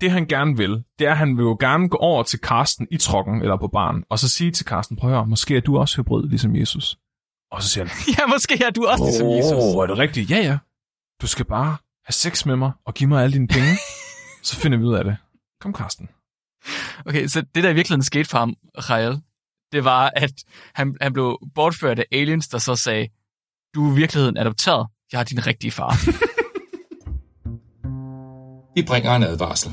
det han gerne vil, det er, at han vil jo gerne gå over til Karsten i trokken eller på baren, og så sige til Karsten, prøv at høre, måske er du også hybrid, ligesom Jesus. Og så siger han, ja, måske er du også ligesom åh, Jesus. er det rigtigt? Ja, ja. Du skal bare have sex med mig og give mig alle dine penge. så finder vi ud af det. Kom, Karsten. Okay, så det der i virkeligheden skete for ham, Rael, det var, at han, han blev bortført af aliens, der så sagde, du er i virkeligheden adopteret. Jeg har din rigtige far. Vi bringer en advarsel.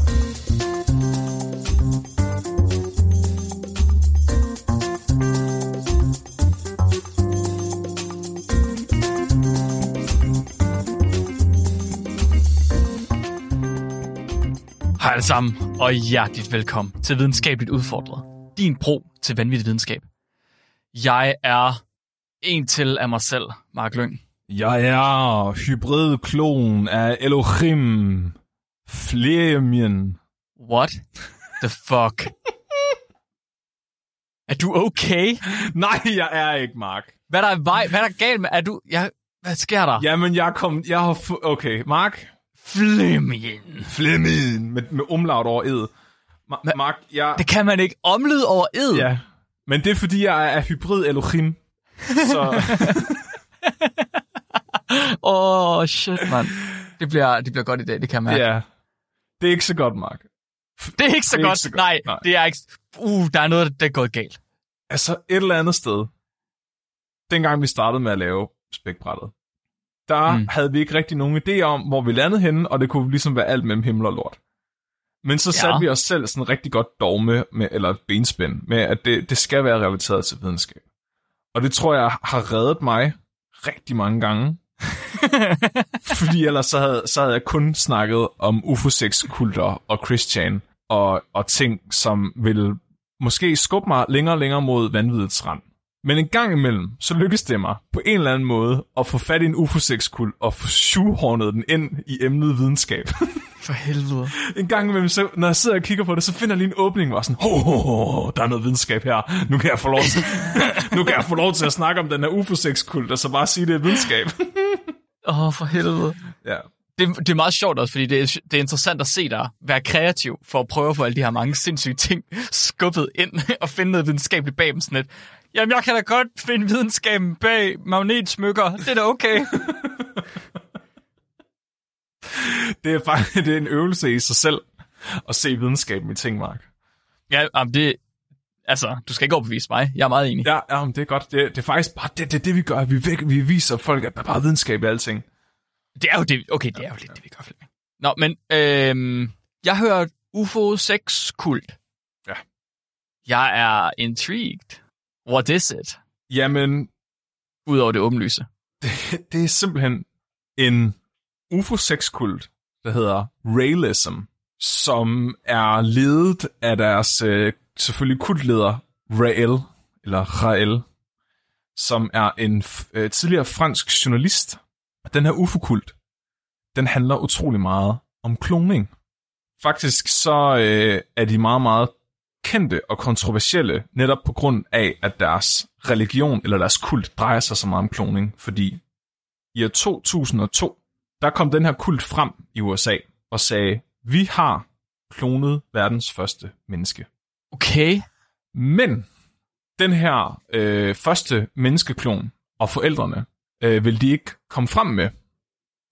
Hej alle sammen, og hjerteligt velkommen til Videnskabeligt Udfordret. Din bro til vanvittig videnskab. Jeg er en til af mig selv, Mark Lyng. Jeg er hybridklon af Elohim. Flemien. What the fuck? er du okay? Nej, jeg er ikke, Mark. Hvad er der vej? Hvad er der galt med? Er du... Jeg... Hvad sker der? Jamen, jeg kom... Jeg har... Okay, Mark. Fleming. Flemien. Med, med umlaut over ed. Ma- Mark, jeg... Det kan man ikke omlyde over ed. Ja. Men det er, fordi jeg er hybrid Elohim. Så... Åh, oh, shit, mand. Det bliver, det bliver godt i dag, det kan man. ja. Det er ikke så godt, Mark. Det er ikke så Det er godt. ikke så godt. Nej, Nej. det er ikke... Uh, der er noget, der er gået galt. Altså, et eller andet sted, dengang vi startede med at lave spækbrættet, der Mm. havde vi ikke rigtig nogen idé om, hvor vi landede henne, og det kunne ligesom være alt mellem himmel og lort. Men så satte Ja. vi os selv sådan rigtig godt dogme, med, eller benspænd, med at det, det skal være relateret til videnskab. Og det tror jeg har reddet mig rigtig mange gange. Fordi ellers så havde, så havde jeg kun snakket om UFO-sex-kulter og Christian og, og ting, som ville måske skubbe mig længere og længere mod vanvidets rand. Men en gang imellem, så lykkedes det mig på en eller anden måde at få fat i en UFO-sex-kult og få shoehornet den ind i emnet videnskab. For helvede. en gang imellem, så, når jeg sidder og kigger på det, så finder jeg lige en åbning, hvor sådan, ho, ho, ho, der er noget videnskab her. Nu kan jeg få lov til, nu kan jeg få lov til at snakke om den her UFO-sex-kult, og så bare sige, det er videnskab. Åh, oh, for helvede. ja. Det, det er meget sjovt også, fordi det er, det er interessant at se dig være kreativ for at prøve at få alle de her mange sindssyge ting skubbet ind og finde noget videnskabeligt bag dem sådan lidt. Jamen, jeg kan da godt finde videnskaben bag magnetsmykker. Det er da okay. Det er faktisk det er en øvelse i sig selv at se videnskaben i ting, Mark. ja, jamen, det... Altså, du skal ikke overbevise mig. Jeg er meget enig. Ja, ja men det er godt. Det, det er faktisk bare det, det, det vi gør. Vi, vi viser folk, at der er bare videnskab i alting. Det er jo det, okay, det er jo lidt det, vi gør, Flemming. Nå, men øhm, jeg hører UFO 6 kult. Ja. Jeg er intrigued. What is it? Jamen, Udover det åbenlyse. det er simpelthen en UFO-sex-kult, der hedder Raylism, som er ledet af deres øh, selvfølgelig kultleder Rael, eller Rael, som er en øh, tidligere fransk journalist. Og Den her UFO-kult, den handler utrolig meget om kloning. Faktisk så øh, er de meget, meget kendte og kontroversielle, netop på grund af, at deres religion eller deres kult drejer sig så meget om kloning, fordi i år 2002, der kom den her kult frem i USA og sagde, vi har klonet verdens første menneske. Okay. Men den her øh, første menneskeklon og forældrene øh, ville de ikke komme frem med,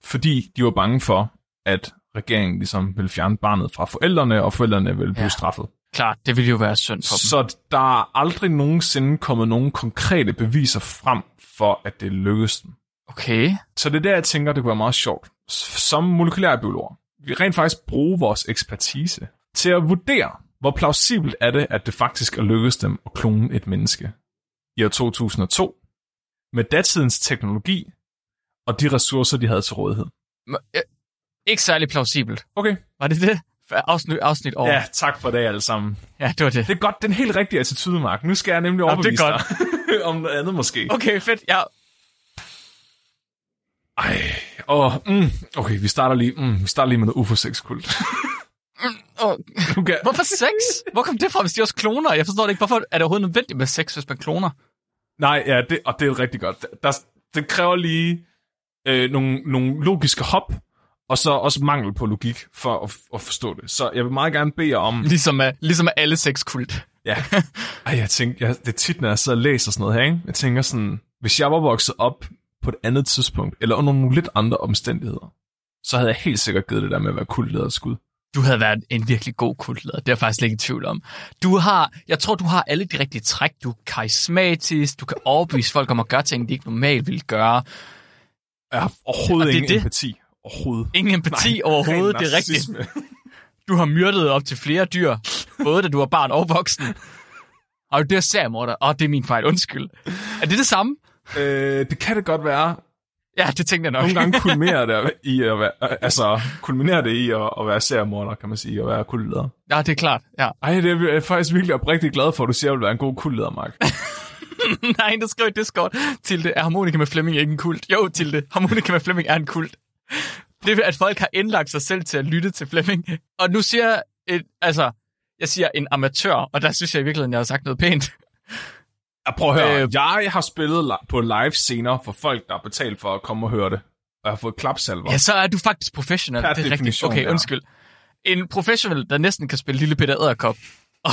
fordi de var bange for, at regeringen ligesom ville fjerne barnet fra forældrene, og forældrene ville blive Ja. straffet. Klart, det ville jo være synd for dem. Så der er aldrig nogensinde kommet nogen konkrete beviser frem for, at det lykkedes dem. Okay. Så det er der, jeg tænker, det kunne være meget sjovt. Som molekylærbiologer, vi rent faktisk bruge vores ekspertise til at vurdere, hvor plausibelt er det, at det faktisk er lykkedes dem at klone et menneske i år 2002, med datidens teknologi og de ressourcer, de havde til rådighed. Ikke særlig plausibelt. Okay. Var det det? Afsnit, afsnit over. Ja, tak for det alle sammen. ja, det var det. Det er godt, den helt rigtige attitude, Mark. Nu skal jeg nemlig Nå, det er overbevise dig om noget andet måske. Okay, fedt. Ja. Ej, åh, mm, okay, vi starter lige, mm, vi starter lige med noget UFO-sex-kult. Oh, Du kan, hvorfor sex? Hvor kom det fra, hvis de også kloner? Jeg forstår det ikke. Hvorfor er det overhovedet nødvendigt med sex, hvis man kloner? Nej, ja, det, og det er rigtig godt. Der, det kræver lige øh, nogle, nogle logiske hop, og så også mangel på logik for at, at forstå det. Så jeg vil meget gerne bede jer om... Ligesom af, ligesom af alle sexkult. Ja, Ej, jeg tænker, jeg, det er tit, når jeg sidder og læser sådan noget her, ikke? Jeg tænker sådan, hvis jeg var vokset op på et andet tidspunkt, eller under nogle lidt andre omstændigheder, så havde jeg helt sikkert givet det der med at være kultleder skud. Du havde været en virkelig god kultleder. Det er jeg faktisk ikke i tvivl om. Du har, jeg tror, du har alle de rigtige træk. Du er karismatisk, du kan overbevise folk om at gøre ting, de ikke normalt ville gøre. Jeg har overhovedet er ingen det. empati. Overhovedet. Ingen empati Nej, overhovedet, det er rigtigt. Du har myrdet op til flere dyr, både da du var barn og voksen. Og det er seriemorder. Åh, det er min fejl, undskyld. Er det det samme? øh, det kan det godt være. Ja, det tænkte jeg nok. Nogle gange kulminerer det i at være, altså, kulminerer det i at, at være seriemorder, kan man sige, at være kultleder. Ja, det er klart. Ja. Ej, det er jeg faktisk virkelig oprigtigt glad for, at du siger, at du vil være en god kultleder, Mark. Nej, der skrev i Discord. Tilde, er harmonika med Flemming ikke en kult? Jo, Tilde, harmonika med Flemming er en kult. Det er, at folk har indlagt sig selv til at lytte til Flemming. Og nu siger jeg, et, altså, jeg siger en amatør, og der synes jeg i virkeligheden, jeg har sagt noget pænt. Ja, prøv at høre. Øh. Jeg har spillet på live scener for folk, der har betalt for at komme og høre det. Og jeg har fået klapsalver. Ja, så er du faktisk professionel. Per det er rigtigt. Okay, ja. undskyld. En professionel, der næsten kan spille Lille Peter Æderkop. Og,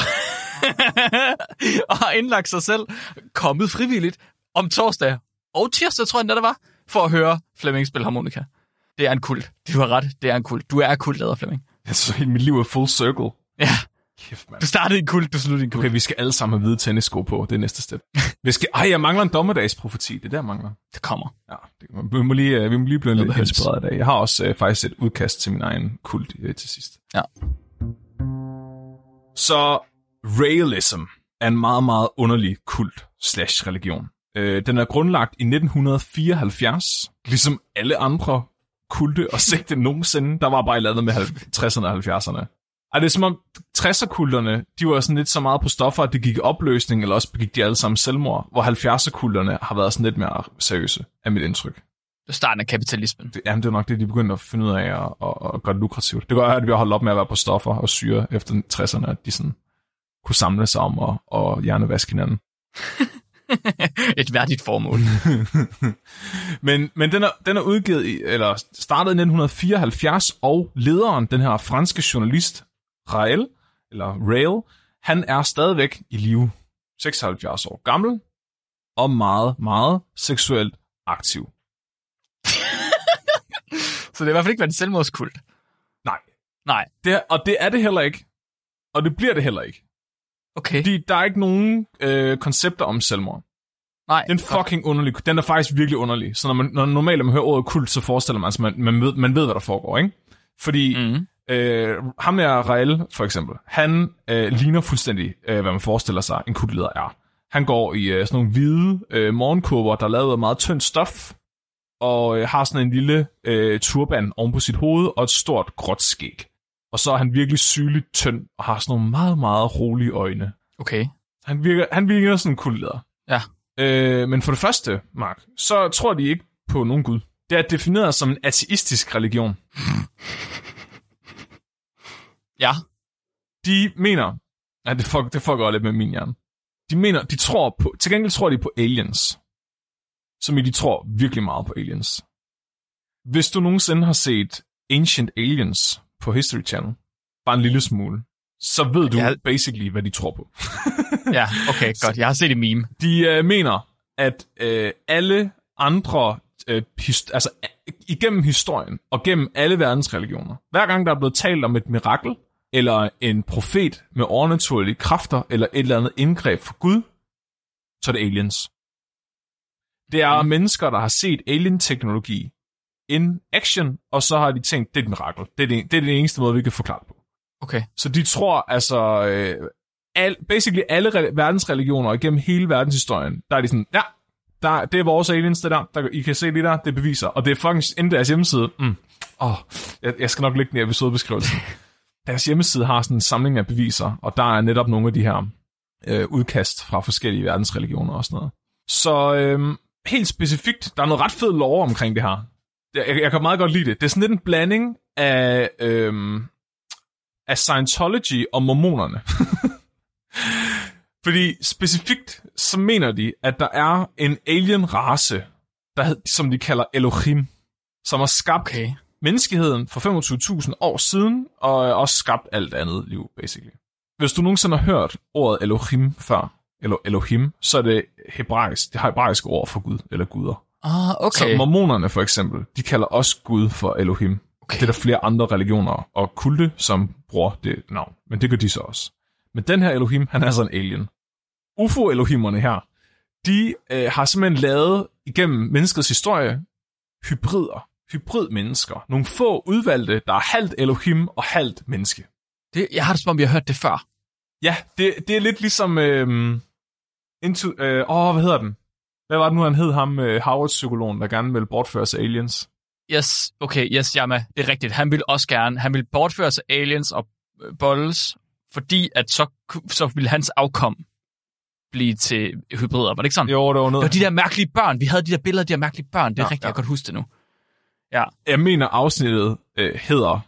og har indlagt sig selv, kommet frivilligt om torsdag og tirsdag, tror jeg, det der var, for at høre Flemming spille harmonika. Det er en kult. Du har ret, det er en kult. Du er kultleder, Flemming. Så hele mit liv er full circle. Ja, Kæft, mand. du startede en kult, du sluttede en kult. Okay, vi skal alle sammen have hvide tennissko på. Det er næste step. Vi skal... Ej, jeg mangler en dommedagsprofeti. Det er der, jeg mangler. Det kommer. Ja, det, vi, må lige, øh, vi må lige blive lidt inspireret af det. Jeg har også øh, faktisk et udkast til min egen kult øh, til sidst. Ja. Så realism er en meget, meget underlig kult slash religion. Øh, den er grundlagt i 1974, ligesom alle andre kulte og sekte nogensinde. Der var bare et eller andet med 60'erne og 70'erne. Ej, det er som om 60'er-kulterne, de var sådan lidt så meget på stoffer, at det gik i opløsning, eller også begik de alle sammen selvmord, hvor 70'er-kulterne har været sådan lidt mere seriøse, er mit indtryk. Det er starten af kapitalismen. Det, jamen, det er nok det, de begyndte at finde ud af at, at, at gøre det lukrativt. Det være, at vi har holdt op med at være på stoffer og syre efter 60'erne, at de sådan kunne samle sig om og, og hjernevaske hinanden. Et værdigt formål. men men den, er, den er udgivet, i, eller startet i 1974, og lederen, den her franske journalist, Rael, eller Rael, han er stadigvæk i live, 76 år gammel, og meget, meget seksuelt aktiv. Så det er i hvert fald ikke været en selvmordskult. Nej. Nej. Det, og det er det heller ikke. Og det bliver det heller ikke. Okay. Fordi der er ikke nogen øh, koncepter om selvmord. Nej. Den er fucking underlig. Den er faktisk virkelig underlig. Så når man når normalt man hører ordet kult, så forestiller man sig, man, man, ved, man ved, hvad der foregår, ikke? Fordi Mm. øh, ham der Rael, for eksempel, han øh, ligner fuldstændig, øh, hvad man forestiller sig, en kultleder er. Han går i øh, sådan nogle hvide øh, morgenkåber, der er lavet af meget tyndt stof, og øh, har sådan en lille øh, turban oven på sit hoved, og et stort gråt skæg. Og så er han virkelig sygeligt tynd, og har sådan nogle meget, meget rolige øjne. Okay. Han virker, han virker sådan en kultleder. Ja. Øh, men for det første, Mark, så tror de ikke på nogen gud. Det er defineret som en ateistisk religion. Ja. De mener, ja, det fuck, det fucker lidt med min hjerne. De mener, de tror på, til gengæld tror de på aliens. Som i, de tror virkelig meget på aliens. Hvis du nogensinde har set Ancient Aliens på History Channel, bare en lille smule, så ved du Jeg- basically, hvad de tror på. Ja, okay, godt. Jeg har set et meme. De øh, mener, at øh, alle andre, øh, his, altså igennem historien og gennem alle verdens religioner, hver gang der er blevet talt om et mirakel, eller en profet med overnaturlige kræfter, eller et eller andet indgreb for Gud, så er det aliens. Det er mm. mennesker, der har set alien-teknologi in action, og så har de tænkt, det er et mirakel. Det er det, det er den eneste måde, vi kan forklare det på. Okay. Så de tror altså, øh, al, basically alle re- verdens religioner igennem hele verdenshistorien, der er de sådan, ja, der, det er vores aliens, det der, der, I kan se det der, det er beviser, og det er fucking inde deres hjemmeside. Mm. Oh, jeg, jeg skal nok lægge den i episodebeskrivelsen. deres hjemmeside har sådan en samling af beviser, og der er netop nogle af de her øh, udkast fra forskellige verdensreligioner og sådan noget. Så øh, helt specifikt, der er noget ret fed lov omkring det her. Jeg, jeg kan meget godt lide det. Det er sådan lidt en blanding af... Øh, af Scientology og mormonerne. Fordi specifikt, så mener de, at der er en alien-race, der, som de kalder Elohim, som har skabt Okay. menneskeheden for 25.000 år siden, og også skabt alt andet liv, basically. Hvis du nogensinde har hørt ordet Elohim før, eller Elohim, så er det hebraisk, det hebraiske ord for Gud, eller guder. Ah, Så okay. mormonerne for eksempel, de kalder også Gud for Elohim. okay. Det er der flere andre religioner og kulte, som bruger det navn. Men det gør de så også. Men den her Elohim, han er altså en alien. UFO-Elohimerne her, de øh, har simpelthen lavet igennem menneskets historie hybrider. Hybridmennesker. Nogle få udvalgte, der er halvt Elohim og halvt menneske. Det, jeg har det som om, vi har hørt det før. Ja, det, det er lidt ligesom... Øh, into, øh, åh, hvad hedder den? Hvad var det nu, han hed ham, øh, Howard-psykologen, der gerne ville bortføre sig aliens? Yes, okay, yes, Yama, det er rigtigt. Han vil også gerne, han vil bortføre sig aliens og øh, bolles, fordi at så, så vil hans afkom blive til hybrider. Var det ikke sådan? Jo, det var Det noget. var de der mærkelige børn. Vi havde de der billeder af de der mærkelige børn. Det er Ja, ja, rigtigt, ja. jeg kan godt huske det nu. Jeg mener, afsnittet øh, hedder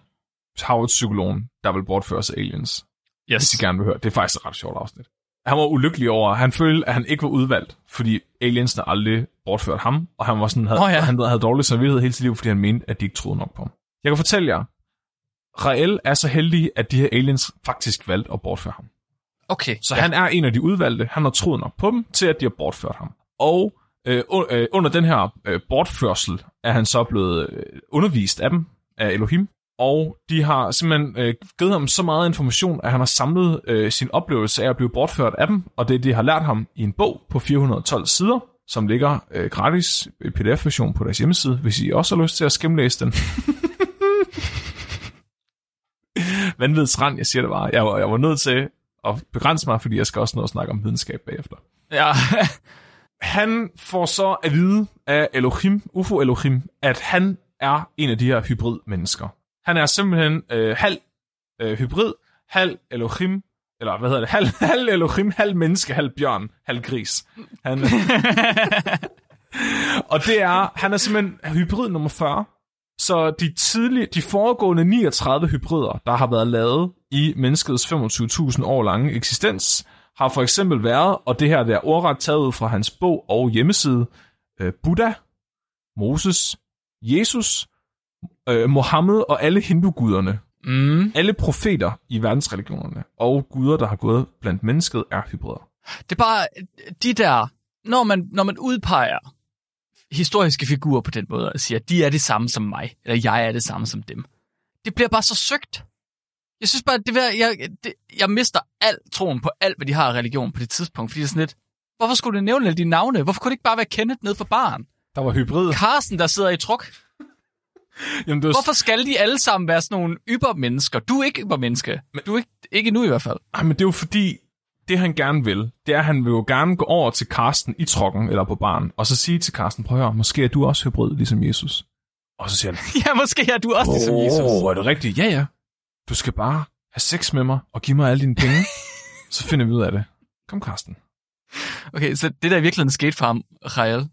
Howard-psykologen, der vil bortføre sig aliens. Yes. Hvis I gerne vil høre. Det er faktisk et ret sjovt afsnit. Han var ulykkelig over, han følte, at han ikke var udvalgt, fordi aliensene aldrig bortført ham, og han var sådan, havde, Nå ja. han havde dårlig samvittighed hele sit liv, fordi han mente, at de ikke troede nok på ham. Jeg kan fortælle jer, Rael er så heldig, at de her aliens faktisk valgte at bortføre ham. Okay, Så ja. han er en af de udvalgte. Han har troet nok på dem, til at de har bortført ham. Og øh, øh, under den her øh, bortførsel er han så blevet øh, undervist af dem, af Elohim. Og de har simpelthen øh, givet ham så meget information, at han har samlet øh, sin oplevelse af at blive bortført af dem. Og det, de har lært ham i en bog på 412 sider, som ligger øh, gratis i pdf-version på deres hjemmeside, hvis I også har lyst til at skimlæse den. Vanvidets rand, jeg siger det bare. Jeg var, jeg var nødt til at begrænse mig, fordi jeg skal også nå at snakke om videnskab bagefter. ja. Han får så at vide af Elohim, UFO Elohim, at han er en af de her hybrid-mennesker. Han er simpelthen øh, halv øh, hybrid, halv Elohim, eller hvad hedder det, halv, halv Elohim, halv menneske, halv bjørn, halv gris. Han, og det er, han er simpelthen hybrid nummer 40. Så de tidlige, de foregående 39 hybrider, der har været lavet i menneskets 25.000 år lange eksistens, har for eksempel været, og det her der er ordret taget ud fra hans bog og hjemmeside, øh, Buddha, Moses, Jesus, øh, Mohammed og alle hinduguderne. Mm. Alle profeter i verdensreligionerne og guder, der har gået blandt mennesket, er hybrider. Det er bare de der, når man, når man udpeger historiske figurer på den måde, og siger, at de er det samme som mig, eller jeg er det samme som dem. Det bliver bare så søgt. Jeg synes bare, det, vil, jeg, det, jeg mister al troen på alt, hvad de har af religion på det tidspunkt, fordi det er sådan lidt, hvorfor skulle du nævne alle de navne? Hvorfor kunne det ikke bare være Kenneth ned for baren? Der var hybrider. Carsten, der sidder i truk. Jamen, var, Hvorfor skal de alle sammen være sådan nogle ybermennesker? Du er ikke ybermenneske. Du er ikke, ikke nu i hvert fald. Ej, men det er jo fordi, det han gerne vil, det er, at han vil jo gerne gå over til Karsten i trokken eller på baren, og så sige til Karsten, prøv at høre, måske er du også hybrid, ligesom Jesus. Og så siger han, Ja, måske er du også ligesom Jesus. åh, er det rigtigt? Ja, ja. Du skal bare have sex med mig og give mig alle dine penge, så finder vi ud af det. Kom, Karsten. Okay, så det der i virkeligheden skete for ham, Rael,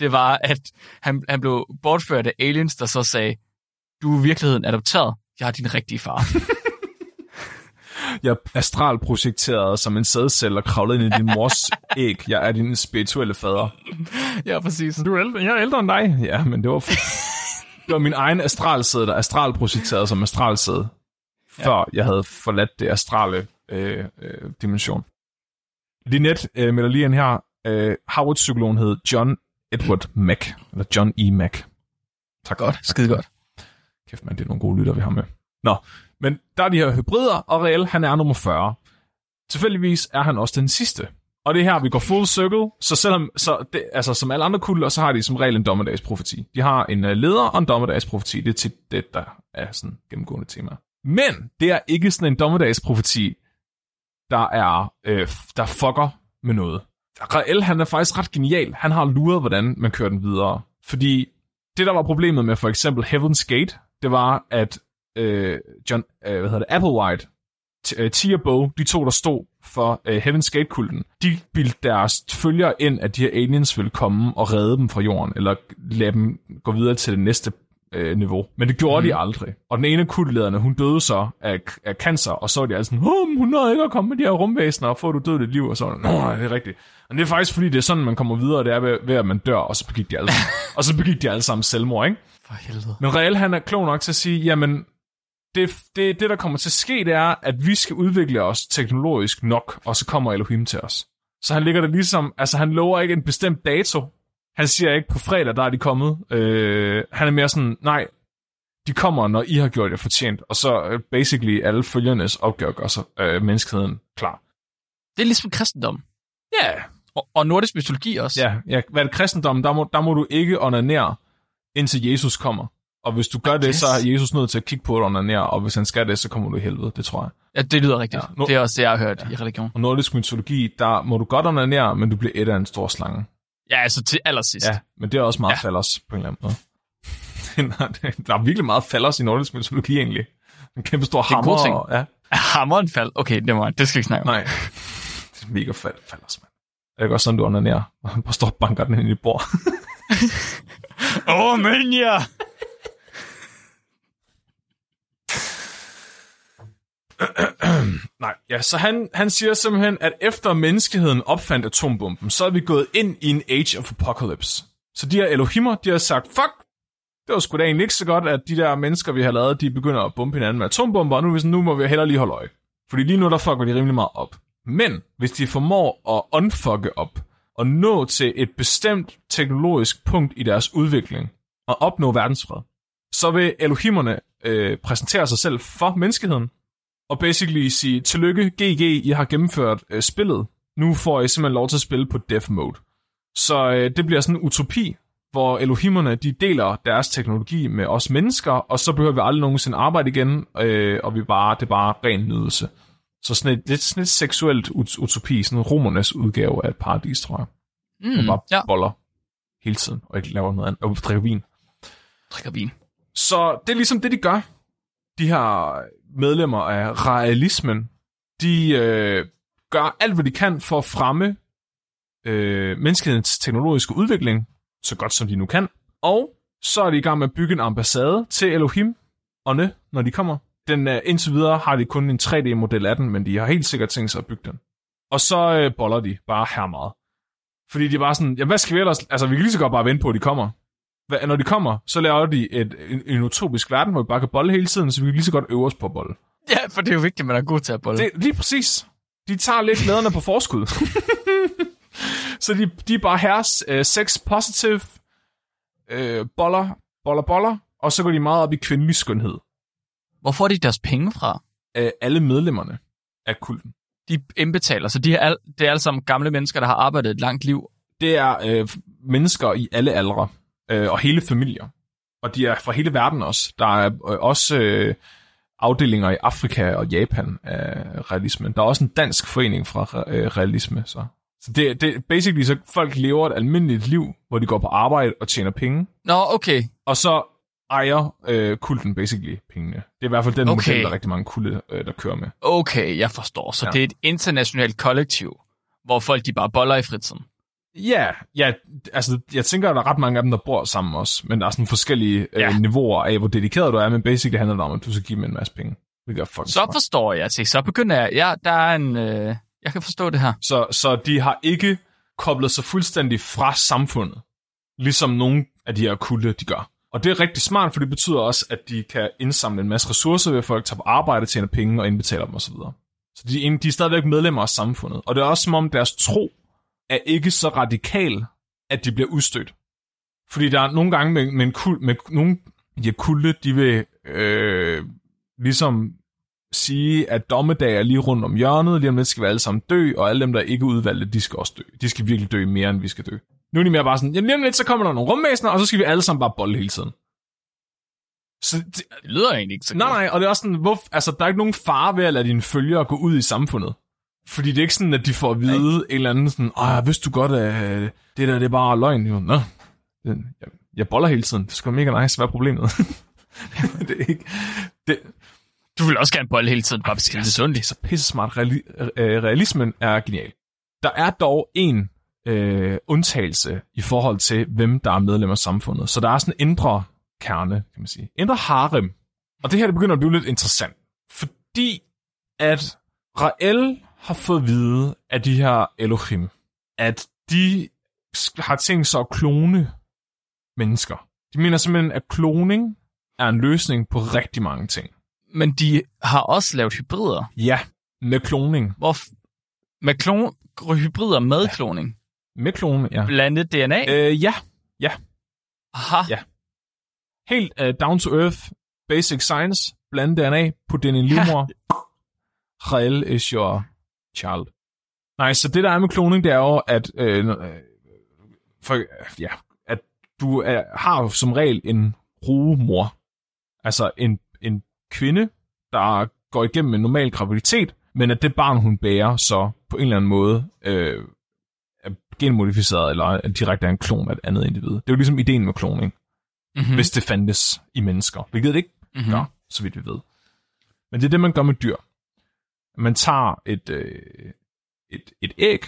det var, at han, han blev bortført af aliens, der så sagde, du er i virkeligheden adopteret. Jeg er din rigtige far. Jeg er astralprojekteret som en sædcelle og kravlet ind i din mors æg. Jeg er din spirituelle fader. ja, præcis. Du er ældre, jeg er ældre end dig. Ja, men det var, det var min egen astralsæde, der astralprojekteret som astralsæde, før jeg havde forladt det astrale øh, øh, dimension. Linette øh, melder lige ind her, øh, Howard-psykologen hed John Edward Mack, eller John E. Mack. Tak. Godt, skide godt. Kæft man, det er nogle gode lytter, vi har med. Nå, men der er de her hybrider, og Real, han er nummer 40. Tilfældigvis er han også den sidste. Og det er her, vi går full circle, så selvom, så det, altså som alle andre kulter, så har de som regel en dommedagsprofeti. De har en øh, leder og en dommedagsprofeti. Det er til det, der er sådan gennemgående tema. Men det er ikke sådan en dommedagsprofeti, der er, øh, der fucker med noget. Rael, han er faktisk ret genial. Han har luret, hvordan man kører den videre. Fordi det, der var problemet med for eksempel Heaven's Gate, det var, at øh, John, øh, hvad hedder det, Applewhite, øh, Tia Bo, de to, der stod for øh, Heaven's Gate-kulten, de bildte deres følgere ind, at de her aliens ville komme og redde dem fra jorden, eller lade dem gå videre til det næste øh, niveau. Men det gjorde Mhm. mm. de aldrig. Og den ene kultlederne, hun døde så af, af cancer, og så var de alle sådan, oh, hun nåede ikke at komme med de her rumvæsener, og få du død dit liv, og så Nå, det er rigtigt. Og det er faktisk fordi, det er sådan, man kommer videre, det er ved, ved at man dør, og så begik de alle sammen, og så begik de alle sammen selvmord, ikke? For helvede. Men Real, han er klog nok til at sige, jamen, det, det, det, der kommer til at ske, det er, at vi skal udvikle os teknologisk nok, og så kommer Elohim til os. Så han ligger det ligesom, altså han lover ikke en bestemt dato. Han siger ikke, på fredag, der er de kommet. Øh, han er mere sådan, nej, de kommer, når I har gjort jer fortjent. Og så øh, basically alle følgernes opgave gør så øh, menneskeheden klar. Det er ligesom kristendom. Ja, Og, og nordisk mytologi også. ja, ja. Hvad er det kristendom? Der må, der må du ikke onanere, indtil Jesus kommer. Og hvis du gør det, så er Jesus nødt til at kigge på at onanere, og hvis han skal det, så kommer du i helvede, det tror jeg. ja det lyder rigtigt. Ja, nu- det er også det, jeg har hørt ja. i religion. Og nordisk mytologi, der må du godt onanere, men du bliver et af en stor slange. Ja, altså til allersidst. Ja, men det er også meget ja. Fallers på en eller anden måde. der er virkelig meget fallers i nordisk mytologi egentlig. En kæmpe stor er en hammer. god ting. Og, ja, Hammeren fald. Okay, det, må, det skal vi ikke snakke om. nej. Det er mega fald, fallers, mand. Er det også sådan, du onanerer? Og han bare står og banker den ind i bord. Åh, oh, men ja! Nej, ja, så han, han siger simpelthen, at efter menneskeheden opfandt atombomben, så er vi gået ind i en age of apocalypse. Så de her Elohimmer, de har sagt, fuck, det var sgu da egentlig ikke så godt, at de der mennesker, vi har lavet, de begynder at bombe hinanden med atombomber, og nu, hvis, nu må vi hellere lige holde øje. Fordi lige nu, der fucker de rimelig meget op. Men hvis de formår at unfucke op, og nå til et bestemt teknologisk punkt i deres udvikling, og opnå verdensfred, så vil Elohimmerne øh, præsentere sig selv for menneskeheden, og basically sige, tillykke, GG, I har gennemført øh, spillet. Nu får I simpelthen lov til at spille på death mode. Så øh, det bliver sådan en utopi, hvor Elohimerne, de deler deres teknologi med os mennesker, og så behøver vi aldrig nogensinde arbejde igen, øh, og vi bare, det er bare ren nydelse. Så sådan et, lidt, sådan et seksuelt ut- utopi, sådan romernes udgave af et paradis, tror jeg. Man Mm, bare ja, boller hele tiden, og ikke laver noget andet, og drikker vin. drikker vin. Så det er ligesom det, de gør. De her medlemmer af realismen, de øh, gør alt, hvad de kan for at fremme øh, menneskehedens teknologiske udvikling, så godt som de nu kan. Og så er de i gang med at bygge en ambassade til Elohim og Nø, når de kommer. Den, øh, indtil videre har de kun en 3D-model af den, men de har helt sikkert tænkt sig at bygge den. Og så øh, boller de bare her meget. Fordi de er bare sådan, ja, hvad skal vi ellers? Altså, vi kan lige så godt bare vente på, at de kommer. Hva- Når de kommer, så laver de et, en, en utopisk verden, hvor vi bare kan bolle hele tiden, så vi kan lige så godt øve os på at bolle. Ja, for det er jo vigtigt, at man er god til at bolle. Det, lige præcis. De tager lidt glæderne på forskud. så de, de er bare herres øh, sex positive, øh, boller, boller, boller, og så går de meget op i kvindelig skønhed. Hvor får de deres penge fra? Øh, alle medlemmerne af kulten. De indbetaler, så de er, al, det er alle sammen gamle mennesker, der har arbejdet et langt liv. Det er øh, mennesker i alle aldre, øh, og hele familier. Og de er fra hele verden også. Der er øh, også øh, afdelinger i Afrika og Japan af realismen. Der er også en dansk forening fra øh, realisme. Så, så det, det basically så folk lever et almindeligt liv, hvor de går på arbejde og tjener penge, Nå, okay. og så ejer øh, kulten basically pengene. Det er i hvert fald den Okay. model, der er rigtig mange kulte, øh, der kører med. Okay, jeg forstår. Så ja. det er et internationalt kollektiv, hvor folk de bare boller i fritiden. Ja, ja, altså jeg tænker, at der er ret mange af dem, der bor sammen også, men der er sådan forskellige øh, Ja. niveauer af, hvor dedikeret du er, men basically handler det om, at du skal give dem en masse penge. Det er fucking Så forstår jeg. Se, så begynder jeg. Ja, der er en... Øh, jeg kan forstå det her. Så, så de har ikke koblet sig fuldstændig fra samfundet, ligesom nogle af de her kulte, de gør. Og det er rigtig smart, for det betyder også, at de kan indsamle en masse ressourcer ved, at folk tager på arbejde, tjener penge og indbetaler dem osv. Så de, de er stadigvæk medlemmer af samfundet. Og det er også som om deres tro er ikke så radikal, at de bliver udstødt. Fordi der er nogle gange med, med, en kul, med nogle af de her kulte, de vil øh, ligesom sige, at dommedag er lige rundt om hjørnet, lige om lidt skal vi alle sammen dø, og alle dem, der ikke er udvalgte, de skal også dø. De skal virkelig dø mere, end vi skal dø. Nu er de mere bare sådan, jamen lige om lidt, så kommer der nogle rumvæsener, og så skal vi alle sammen bare bolle hele tiden. Så det, Det lyder egentlig ikke så nej, godt. nej, og det er også sådan, hvor, altså, der er ikke nogen fare ved at lade dine følgere gå ud i samfundet. Fordi det er ikke sådan, at de får at vide en eller anden sådan, åh, vidste du godt, at det der, det er bare løgn. Jo, nå, det- jeg, jeg boller hele tiden. Det skal mega nice. Hvad er problemet? det er ikke... Det, Du vil også gerne bolle hele tiden, bare beskrive det det sundt. er så pisse smart. Reali- øh, realismen er genial. Der er dog en øh, undtagelse i forhold til, hvem der er medlem af samfundet. Så der er sådan en indre kerne, kan man sige. Indre harem. Og det her det begynder at blive lidt interessant, fordi at Rael har fået at vide af de her Elohim, at de har tænkt sig at klone mennesker. De mener simpelthen, at kloning er en løsning på rigtig mange ting. Men de har også lavet hybrider. Ja, med kloning. Hvor med klon hybrider med kloning. Med kloning, ja. Blandet DNA. Øh, ja, Aha. ja. helt uh, down to earth, basic science, bland DNA, put den i en livmor. Rael is your child. Nej, så det der er med kloning, det er jo, at, øh, øh, for, ja, at du er, har jo som regel en rugemor. Altså en, en kvinde, der går igennem en normal graviditet, men at det barn, hun bærer, så på en eller anden måde øh, er genmodificeret, eller direkte er en klon af et andet individ. Det er jo ligesom ideen med kloning Mm-hmm. mm. hvis det fandtes i mennesker. Hvilket det ikke mm-hmm. gør, så vidt vi ved. Men det er det, man gør med dyr. Man tager et, øh, et, et æg,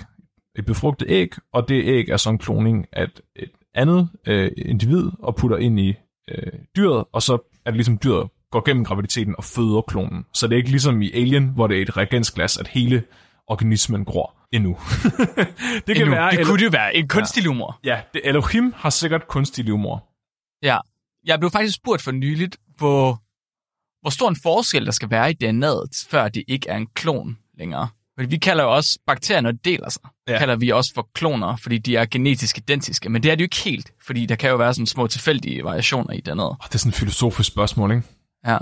et befrugtet æg, og det æg er så en kloning af et, et andet øh, individ, og putter ind i øh, dyret, og så er det ligesom dyret går gennem graviditeten og føder klonen. Så det er ikke ligesom i Alien, hvor det er et reagensglas, at hele organismen gror endnu. det kan Endnu. være... det eller- kunne det jo være. En kunstig livmor. Ja, det, Elohim har sikkert kunstig livmor. Ja. Jeg blev faktisk spurgt for nyligt, hvor, hvor stor en forskel der skal være i DNA'et, før det ikke er en klon længere. Fordi vi kalder jo også bakterier, når de deler sig, Ja. kalder vi også for kloner, fordi de er genetisk identiske. Men det er det jo ikke helt, fordi der kan jo være sådan små tilfældige variationer i DNA'et. Oh, det er sådan et filosofisk spørgsmål, ikke? Ja.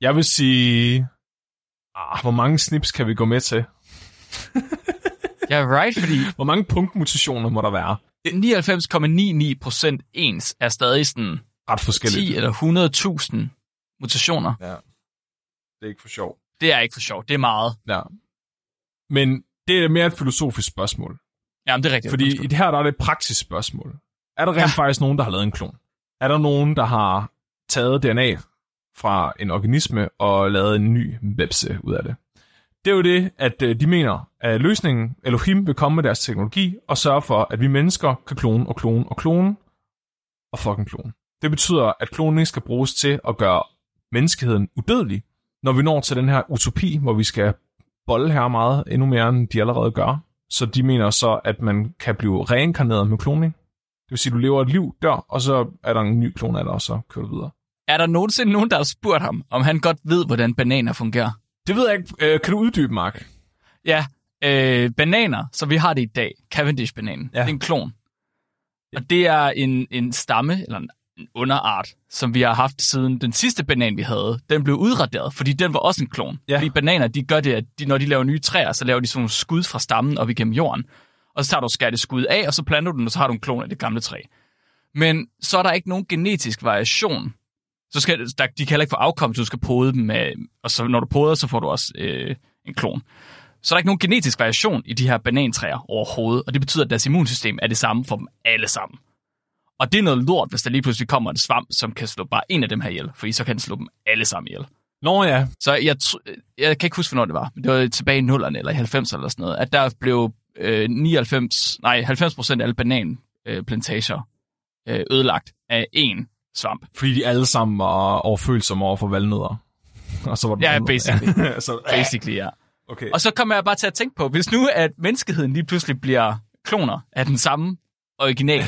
Jeg vil sige... Ah, hvor mange snips kan vi gå med til? Ja, right, fordi Hvor mange punktmutationer må der være? 99,99% ens er stadig sådan Ret 10 forskelligt. eller 100.000 mutationer. Ja. Det er ikke for sjov. Det er ikke for sjovt. Det er meget. Ja. Men det er mere et filosofisk spørgsmål. Jamen, det er rigtigt. Fordi i det her der er det et praktisk spørgsmål. Er der rent Ja. faktisk nogen, der har lavet en klon? Er der nogen, der har taget DNA fra en organisme og lavet en ny vepse ud af det? Det er jo det, at øh, de mener, at løsningen, Elohim vil komme med deres teknologi og sørge for, at vi mennesker kan klone og klone og klone og fucking klone. Det betyder, at kloning skal bruges til at gøre menneskeheden udødelig, når vi når til den her utopi, hvor vi skal bolle her meget endnu mere, end de allerede gør. Så de mener så, at man kan blive reinkarneret med kloning. Det vil sige, at du lever et liv, dør, og så er der en ny klon af dig, og så kører du videre. Er der nogensinde nogen, der har spurgt ham, om han godt ved, hvordan bananer fungerer? Det ved jeg ikke. Øh, kan du uddybe, Mark? Ja, øh, bananer, som vi har det i dag, Cavendish-bananen, Ja. ja. det er en klon. Og det er en, en stamme, eller en en underart, som vi har haft siden den sidste banan, vi havde. Den blev udraderet, fordi den var også en klon. Ja. Fordi bananer, de gør det, at de, når de laver nye træer, så laver de sådan nogle skud fra stammen op igennem jorden. Og så tager du og skærer det skud af, og så planter du den, og så har du en klon af det gamle træ. Men så er der ikke nogen genetisk variation. Så skal, der, de kan heller ikke få afkom, så du skal pode dem med, og så når du poder, så får du også øh, en klon. Så er der ikke nogen genetisk variation i de her banantræer overhovedet, og det betyder, at deres immunsystem er det samme for dem alle sammen. Og det er noget lort, hvis der lige pludselig kommer en svamp, som kan slå bare en af dem her ihjel, fordi så kan den slå dem alle sammen ihjel. Nå ja, Så jeg, jeg kan ikke huske, hvornår det var, men det var tilbage i 0'erne eller i 90'erne eller sådan noget, at der blev øh, 99, nej, 90% af alle bananplantager øh, ødelagt af én svamp. fordi de alle sammen var overfølsomme over for valnødder. Og så var det Ja, valnødder. basically. så, Basically, ja. okay. Og så kommer jeg bare til at tænke på, hvis nu at menneskeheden lige pludselig bliver kloner af den samme original,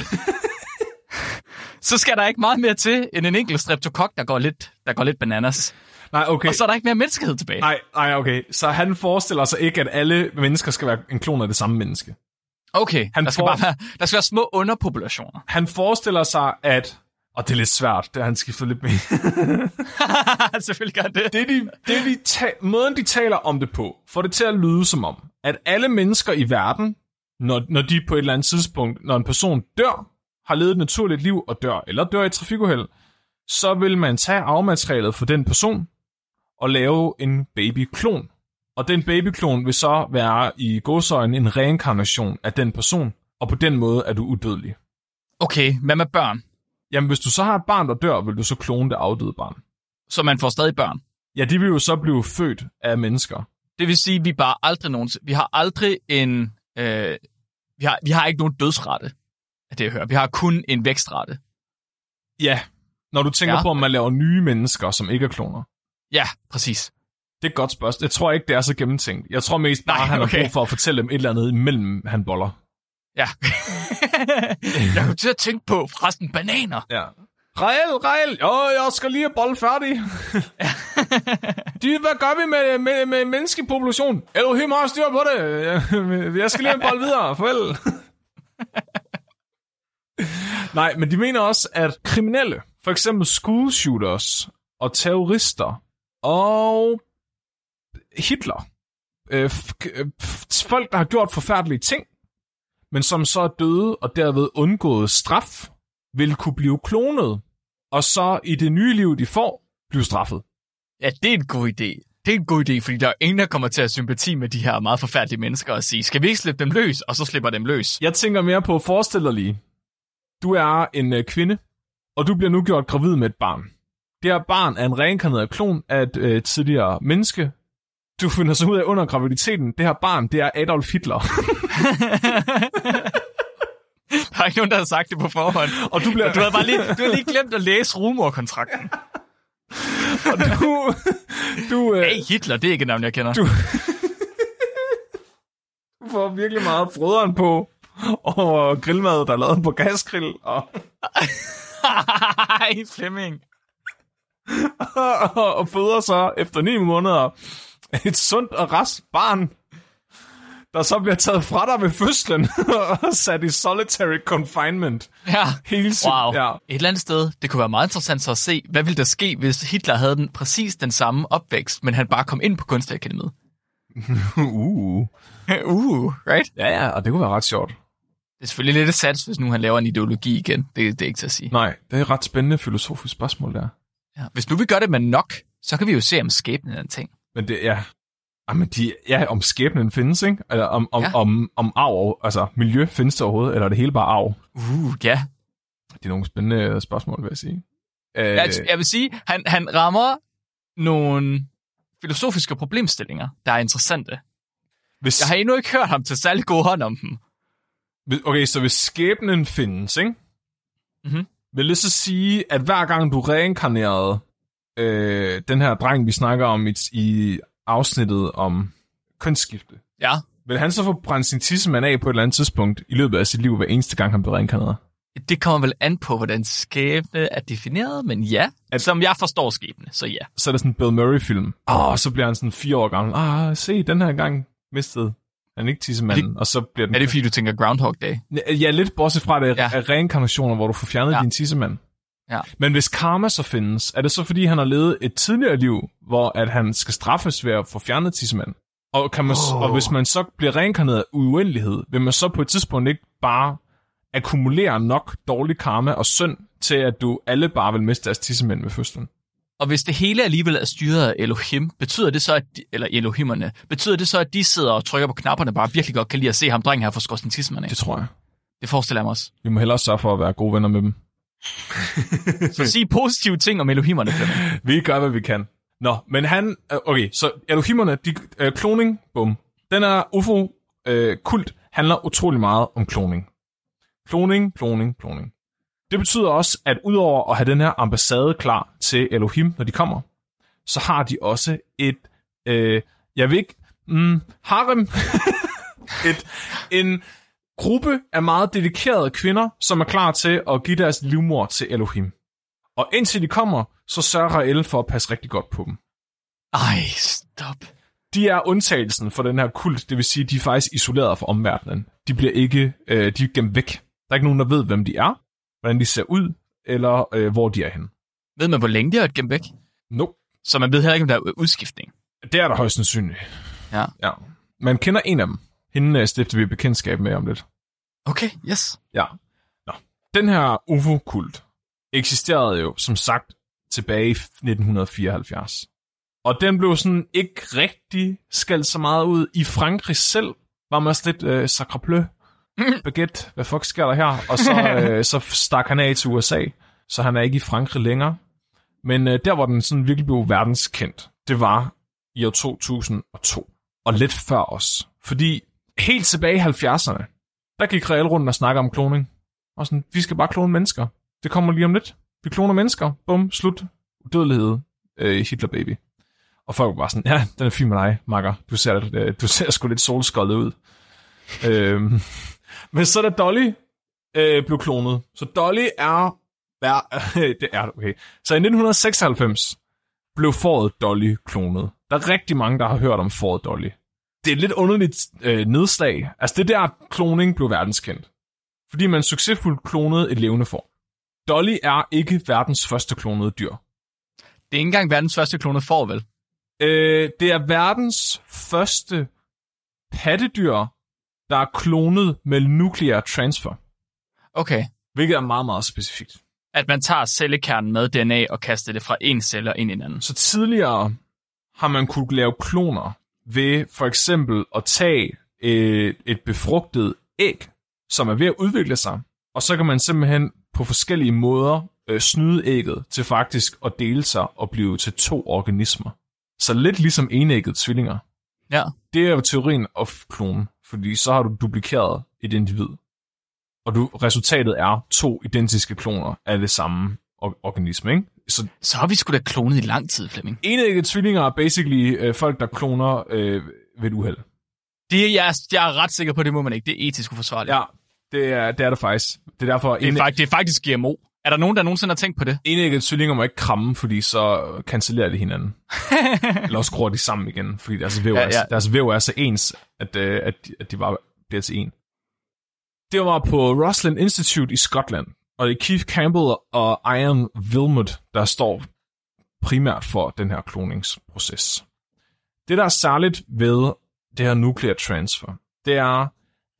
så skal der ikke meget mere til end en enkelt streptokok, der går lidt, der går lidt bananas. Nej, okay. Og så er der ikke mere menneskehed tilbage. Nej, nej, okay. Så han forestiller sig ikke, at alle mennesker skal være en klon af det samme menneske. Okay, Han der skal, får- bare være, der skal være små underpopulationer. Han forestiller sig, at... Og det er lidt svært, det har han skiftet lidt med. Selvfølgelig gør det. det, de, det de ta- måden, de taler om det på, får det til at lyde som om, at alle mennesker i verden, når, når de på et eller andet tidspunkt, når en person dør, har levet et naturligt liv og dør, eller dør i et trafikuheld, så vil man tage afmaterialet for den person og lave en babyklon. Og den babyklon vil så være i godsøjne en reinkarnation af den person, og på den måde er du udødelig. Okay, hvad med børn? Jamen, hvis du så har et barn, der dør, vil du så klone det afdøde barn. Så man får stadig børn. Ja, de vil jo så blive født af mennesker. Det vil sige, at vi bare aldrig nogensinde... Vi har aldrig en... Øh, vi, har, vi har ikke nogen dødsrate af det, jeg hører. Vi har kun en vækstrate. Ja, Når du tænker Ja. på, om man laver nye mennesker, som ikke er kloner. Ja, præcis. Det er et godt spørgsmål. Jeg tror ikke, det er så gennemtænkt. Jeg tror mest bare, Nej, han har okay. brug for at fortælle dem et eller andet imellem han boller. Ja. jeg kom til at tænke på, forresten, bananer. Ja. Rael, Rael, jo, jeg skal lige bolle færdig. De, hvad gør vi med, med, med menneskepopulation? Elohim har styr på det. Jeg skal lige have en bold videre. Farvel. Nej, men de mener også, at kriminelle, for eksempel school shooters og terrorister og Hitler, øh, øh, folk, der har gjort forfærdelige ting, men som så er døde og derved undgået straf, vil kunne blive klonet, og så i det nye liv, de får, blive straffet. Ja, det er en god idé. Det er en god idé, fordi der er ingen, der kommer til at sympati med de her meget forfærdelige mennesker og sige, skal vi ikke slippe dem løs, og så slipper dem løs. Jeg tænker mere på, forestil dig lige, du er en øh, kvinde, og du bliver nu gjort gravid med et barn. Det her barn er en reinkarneret klon af et øh, tidligere menneske. Du finder så ud af under graviditeten, det her barn, det er Adolf Hitler. Der er ikke nogen, der har sagt det på forhånd. og du bliver... Du har bare lige, du har lige glemt at læse rumorkontrakten. og du, du, øh, Hey, Hitler, det er ikke et navn, jeg kender. Du- du får virkelig meget frøderen på over grillmad, der er lavet på gasgrill, og, Ej, Flemming. og, føder så efter ni måneder et sundt og rask barn, der så bliver taget fra dig ved fødslen og sat i solitary confinement. Ja. Hele sin, Wow. Ja. Et eller andet sted, det kunne være meget interessant så at se, hvad ville der ske, hvis Hitler havde den præcis den samme opvækst, men han bare kom ind på kunstakademiet. Uh. uh, right? Ja, ja, og det kunne være ret sjovt. Det er selvfølgelig lidt sats, hvis nu han laver en ideologi igen. Det, det er ikke til at sige. Nej, det er et ret spændende filosofisk spørgsmål der. Ja. Hvis nu vi gør det med nok, så kan vi jo se, om skæbnen er en ting. Men det, ja. Jamen, de, ja, om skæbnen findes, ikke? Eller om, om, Ja. om, om arv, altså miljø findes det overhovedet, eller er det hele bare arv? Uh, ja. Det er nogle spændende spørgsmål, vil jeg sige. Øh, Jeg, jeg vil sige, han, han rammer nogle filosofiske problemstillinger, der er interessante. hvis, Jeg har endnu ikke hørt ham til særlig god hånd om dem. Okay, så hvis skæbnen findes, ikke? Mhm. Vil det så sige, at hver gang du reinkarnerede øh, den her dreng, vi snakker om i, i afsnittet om kønsskifte, Ja, vil han så få brændt sin tissemand af på et eller andet tidspunkt i løbet af sit liv, hver eneste gang han bliver reinkarneret? det kommer vel an på, hvordan skæbne er defineret, men ja, At- som jeg forstår skæbne, så ja. så er det sådan en Bill Murray-film. Åh, så bliver han sådan fire år gammel. Ah, se, den her gang mistede han ikke tissemanden, og så bliver den... Er det fordi, du tænker Groundhog Day? Ja, lidt bortset fra det Ja. reinkarnationer, hvor du får fjernet Ja. din tissemand. Ja. Men hvis karma så findes, er det så fordi, han har levet et tidligere liv, hvor at han skal straffes ved at få fjernet tissemanden? Og, kan man, oh. og hvis man så bliver reinkarneret af uendelighed, vil man så på et tidspunkt ikke bare akkumulere nok dårlig karma og synd til, at du alle bare vil miste deres tissemænd ved fødslen? Og hvis det hele alligevel er styret af Elohim, betyder det så, at de, eller Elohimerne, betyder det så, at de sidder og trykker på knapperne, bare virkelig godt kan lide at se ham drengen her tidsmand af? Det tror jeg. Det forestiller jeg mig også. Vi må hellere sørge for at være gode venner med dem. Så sig positive ting om Elohimerne, Flemming. Vi gør, hvad vi kan. Nå, men han... øh, Okay, så Elohimerne, de, øh, kloning, bum. Den her UFO-kult handler utrolig meget om kloning. Kloning, kloning, kloning. Det betyder også, at udover at have den her ambassade klar til Elohim, når de kommer, så har de også et... Øh, jeg ved ikke... Mm, harem. et, en gruppe af meget dedikerede kvinder, som er klar til at give deres livmor til Elohim. Og indtil de kommer, så sørger Rael for at passe rigtig godt på dem. Ej, stop. De er undtagelsen for den her kult, det vil sige, de er faktisk isoleret fra omverdenen. De bliver ikke, øh, de er gemt væk. Der er ikke nogen, der ved, hvem de er, hvordan de ser ud, eller øh, hvor de er henne. Ved man, hvor længe de har været gemt væk? Nope. Så man ved heller ikke, om der er udskiftning. Det er der højst sandsynligt. Ja. ja. Man kender en af dem. Hende øh, stifter vi bekendtskab med om lidt. Okay, yes. Ja. Nå. Den her UFO-kult eksisterede jo, som sagt, tilbage i 1974. Og den blev sådan ikke rigtig skældt så meget ud. I Frankrig selv var man også lidt øh, sacre bleu, baguette, hvad fuck sker der her? Og så, øh, så stak han af til USA, så han er ikke i Frankrig længere. Men øh, der, hvor den sådan virkelig blev verdenskendt, det var i år 2002. Og lidt før os. Fordi helt tilbage i 70'erne, der gik Real rundt og snakkede om kloning. Og sådan, vi skal bare klone mennesker. Det kommer lige om lidt. Vi kloner mennesker. Bum, slut. Udødelighed. Øh, Hitler baby. Og folk var bare sådan, ja, den er fin med dig, makker. Du ser, øh, du ser sgu lidt solskoldet ud. øhm, men så da Dolly øh, blev klonet. Så Dolly er... er det er okay. Så i 1996 blev foråret Dolly klonet. Der er rigtig mange, der har hørt om foråret Dolly. Det er et lidt underligt øh, nedslag. Altså det der kloning blev verdenskendt. Fordi man succesfuldt klonede et levende får. Dolly er ikke verdens første klonede dyr. Det er ikke engang verdens første klonede får, vel? Øh, det er verdens første pattedyr, der er klonet med nuclear transfer. Okay. Hvilket er meget, meget specifikt. At man tager cellekernen med DNA og kaster det fra en celle ind i en anden. Så tidligere har man kunne lave kloner ved for eksempel at tage et, et befrugtet æg, som er ved at udvikle sig, og så kan man simpelthen på forskellige måder øh, snyde ægget til faktisk at dele sig og blive til to organismer. Så lidt ligesom enægget tvillinger. Ja. Det er jo teorien of klonen, fordi så har du duplikeret et individ. Og du, resultatet er to identiske kloner af det samme or- organisme, ikke? Så Så har vi sgu da klonet i lang tid, Flemming. enægget tvillinger er basically øh, folk, der kloner øh, ved et uheld. Det er, jeg, jeg er ret sikker på, det må man ikke. Det er etisk uforsvarligt. Ja, det er det, er det faktisk. Det er derfor, Det, er ene, fakt, det er faktisk GMO. Er der nogen, der nogensinde har tænkt på det? enægget tvillinger må ikke kramme, fordi så cancellerer de hinanden. Eller også gror de sammen igen, fordi deres væv, Ja, ja, ja. ja. Er, deres væv er så ens, at, øh, at, de, at de bare bliver til en. Det var på Roslin Institute i Skotland, og det er Keith Campbell og Ian Wilmot, der står primært for den her kloningsproces. Det, der er særligt ved det her nuclear transfer, det er,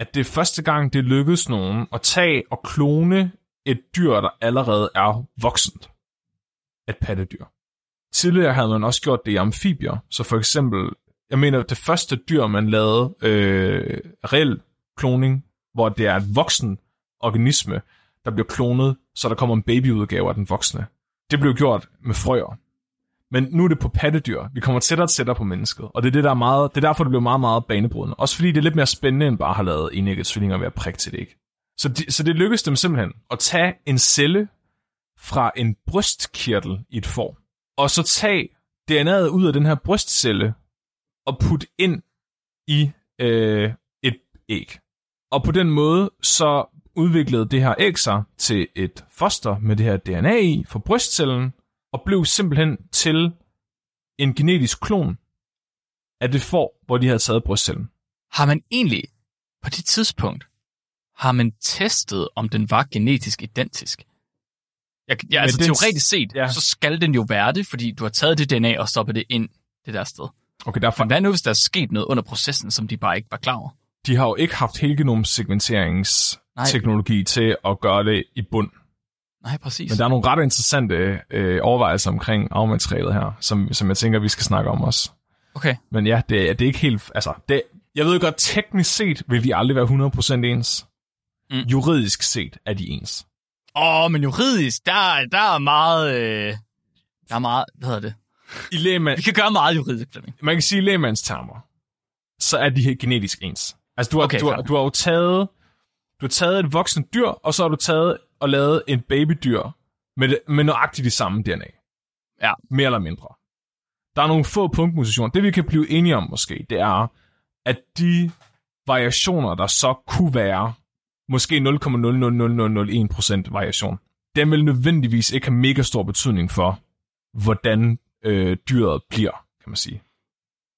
at det er første gang, det lykkedes nogen at tage og klone et dyr, der allerede er voksent. Et pattedyr. Tidligere havde man også gjort det i amfibier, så for eksempel, jeg mener, det første dyr, man lavede øh, reel kloning, hvor det er et voksen organisme, der bliver klonet, så der kommer en babyudgave af den voksne. Det blev gjort med frøer. Men nu er det på pattedyr. Vi kommer tættere og tættere på mennesket. Og det er, det, der er, meget, det er derfor, det bliver meget, meget banebrydende. Også fordi det er lidt mere spændende, end bare at have lavet enægget tvillinger ved at prikke til det, ikke? Så, de, så det lykkedes dem simpelthen at tage en celle fra en brystkirtel i et får, og så tage DNA'et ud af den her brystcelle og putte ind i øh, et æg. Og på den måde så udviklede det her æg sig til et foster med det her DNA i fra brystcellen, og blev simpelthen til en genetisk klon af det får, hvor de havde taget brystcellen. Har man egentlig på det tidspunkt, har man testet, om den var genetisk identisk? Jeg, jeg, altså den- teoretisk set, ja. så skal den jo være det, fordi du har taget det DNA og stoppet det ind det der sted. Okay, derfor, Men hvad nu, hvis der er sket noget under processen, som de bare ikke var klar over? de har jo ikke haft helgenomsegmenteringsteknologi til at gøre det i bund. Nej, præcis. Men der er nogle ret interessante øh, overvejelser omkring arvematerialet her, som, som jeg tænker, vi skal snakke om også. Okay. Men ja, det, er- det er ikke helt... Altså, det, jeg ved godt, teknisk set vil vi aldrig være 100% ens. Mm. Juridisk set er de ens. Åh, oh, men juridisk, der, der er meget... Øh, der er meget... Hvad hedder det? I lægemand, Vi kan gøre meget juridisk, Flemming. man kan sige i lægmandstermer, så er de genetisk ens. Altså, du har, Okay, du, har, du har jo taget, du har taget et voksen dyr, og så har du taget og lavet en babydyr med, det- med nøjagtigt de samme DNA. Ja. Mere eller mindre. Der er nogle få punktmutationer. Det vi kan blive enige om måske, det er, at de variationer, der så kunne være, måske 0,00001% variation, den vil nødvendigvis ikke have mega stor betydning for, hvordan øh, dyret bliver, kan man sige.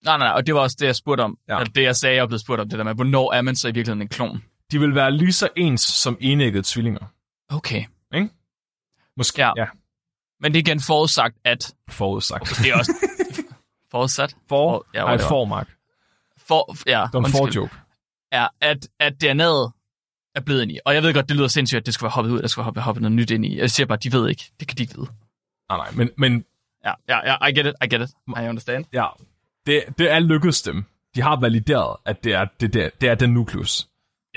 Nej, nej, nej, og det var også det, jeg spurgte om. Ja. Ja. Eller det, jeg sagde, jeg blev spurgt om, det der med, hvornår er man så i virkeligheden en klon? De vil være lige så ens som enæggede tvillinger. Okay. Måske, Ja. ja, Men det er igen forudsagt, at... forudsagt. Det er også... forudsat? For, Ja, ja, ej, whatever. for. For, ja, Det var en undskyld. for-joke. er, at, at DNA'et er blevet ind i. Og jeg ved godt, det lyder sindssygt, at det skulle være hoppet ud, der skulle hoppe, hoppe noget nyt ind i. Jeg siger bare, de ved ikke. Det kan de ikke vide. Nej, nej, men, men Ja, ja, ja, I get it, I get it. I understand. ja, det, det er lykkedes dem. De har valideret, at det er, det, det, det er den nukleus.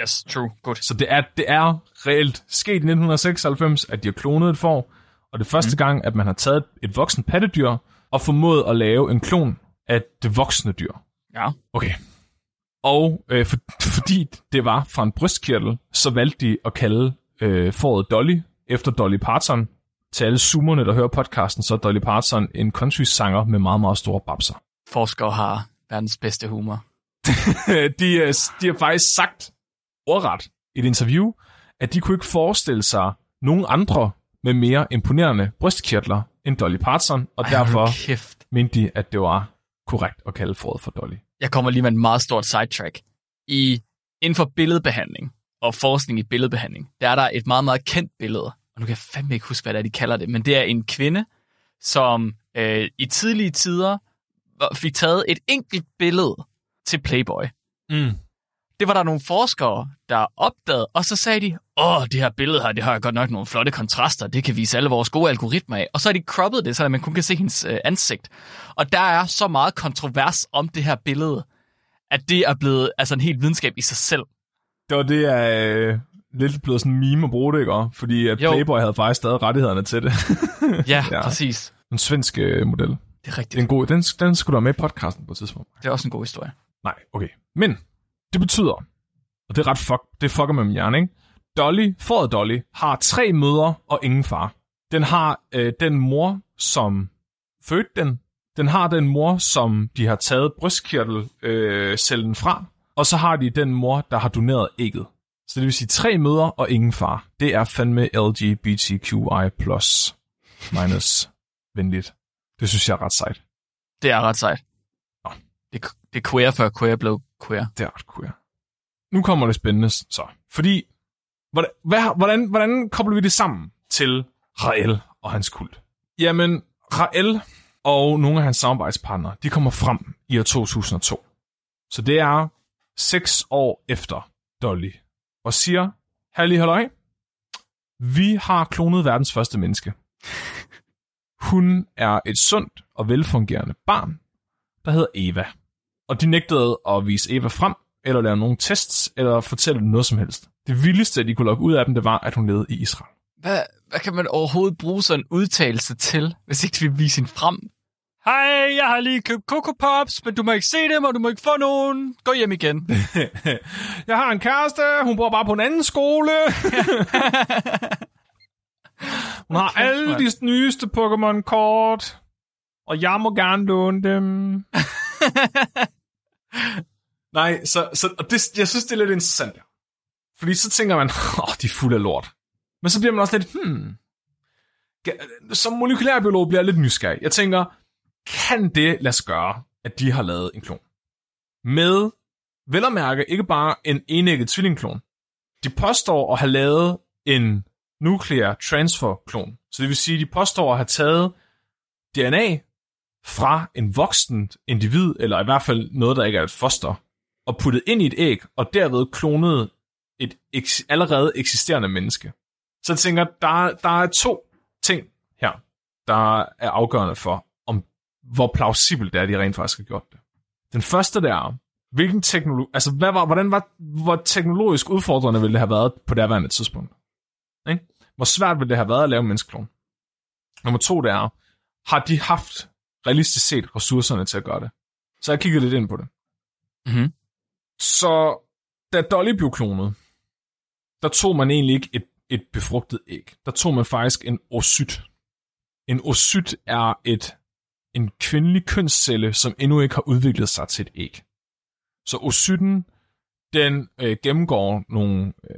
Yes, true, good. Så det er, det er reelt sket i 1996, at de har klonet et får, og det er første mm. gang, at man har taget et voksen pattedyr og formået at lave en klon af det voksne dyr. Ja. Okay. Og øh, for, fordi det var fra en brystkirtel, så valgte de at kalde øh, fåret Dolly efter Dolly Parton, til alle zoomerne, der hører podcasten, så er Dolly Parton en country-sanger med meget, meget store babser. Forskere har verdens bedste humor. de, de har faktisk sagt ordret i et interview, at de kunne ikke forestille sig nogen andre med mere imponerende brystkirtler end Dolly Parton, og Ej, derfor kæft. mente de, at det var korrekt at kalde foråret for Dolly. Jeg kommer lige med en meget stort sidetrack. I, inden for billedbehandling og forskning i billedbehandling, der er der et meget, meget kendt billede. Og nu kan jeg fandme ikke huske, hvad det er, de kalder det. Men det er en kvinde, som øh, i tidlige tider fik taget et enkelt billede til Playboy. Mm. Det var der nogle forskere, der opdagede, og så sagde de, åh, det her billede her, det har godt nok nogle flotte kontraster, det kan vise alle vores gode algoritmer af. Og så har de croppet det, så man kun kan se hendes øh, ansigt. Og der er så meget kontrovers om det her billede, at det er blevet altså en helt videnskab i sig selv. Det var det, er øh, lidt blevet sådan en meme at bruge det, ikke? Fordi at Jo. Playboy havde faktisk stadig rettighederne til det. Ja, Ja. præcis. en svensk øh, model. Det er Det er rigtigt. en god, den, den skulle du have med i podcasten på et tidspunkt. Det er også en god historie. Nej, okay. Men det betyder, og det er ret fuck, det fucker med min hjerne, ikke? Dolly, foråret Dolly, har tre mødre og ingen far. Den har øh, den mor, som fødte den. Den har den mor, som de har taget brystkirtelcellen øh, cellen fra. Og så har de den mor, der har doneret ægget. Så det vil sige tre mødre og ingen far. Det er fandme LGBTQI plus minus venligt. Det synes jeg er ret sejt. Det er ret sejt. Nå. Det, er- det er queer, før queer blev queer. Det er ret queer. Nu kommer det spændende så. Fordi, hvordan, hvad, hvordan, hvordan kobler vi det sammen til Rael og hans kult? Jamen, Rael og nogle af hans samarbejdspartnere, de kommer frem i år 2002. Så det er seks år efter Dolly. Og siger, Halli halløj, vi har klonet verdens første menneske. Hun er et sundt og velfungerende barn, der hedder Eva og de nægtede at vise Eva frem, eller lave nogle tests, eller fortælle noget som helst. Det vildeste, de kunne lukke ud af dem, det var, at hun levede i Israel. Hvad, hvad kan man overhovedet bruge sådan en udtalelse til, hvis ikke vi viser hende frem? Hej, jeg har lige købt Coco Pops, men du må ikke se dem, og du må ikke få nogen. Gå hjem igen. Jeg har en kæreste, hun bor bare på en anden skole. hun har Okay, alle mand. de nyeste Pokémon-kort, og jeg må gerne låne dem. Nej, så, så og det, jeg synes, det er lidt interessant. Fordi så tænker man, åh, oh, de er fulde af lort. Men så bliver man også lidt, hmm, som molekylærbiolog bliver jeg lidt nysgerrig. Jeg tænker, kan det lade sig gøre, at de har lavet en klon? Med, vel at mærke, ikke bare en enægget tvillingklon. De påstår at have lavet en nuclear transfer klon. Så det vil sige, at de påstår at have taget DNA fra en voksen individ, eller i hvert fald noget, der ikke er et foster, og puttet ind i et æg, og derved klonet et eks- allerede eksisterende menneske. Så jeg tænker, der, der er to ting her, der er afgørende for, om hvor plausibelt det er, at de rent faktisk har gjort det. Den første der er, hvilken teknologi, altså hvad var, hvordan var, hvor teknologisk udfordrende ville det have været på det tidspunkt? Ikke? Hvor svært ville det have været at lave en menneskeklon? Nummer to det er, har de haft realistisk set ressourcerne til at gøre det? Så jeg kiggede lidt ind på det. Mhm. Så da Dolly blev klonet, der tog man egentlig ikke et, et befrugtet æg. Der tog man faktisk en oocyt. En oocyt er et, en kvindelig kønscelle, som endnu ikke har udviklet sig til et æg. Så oocyten, den øh, gennemgår nogle øh,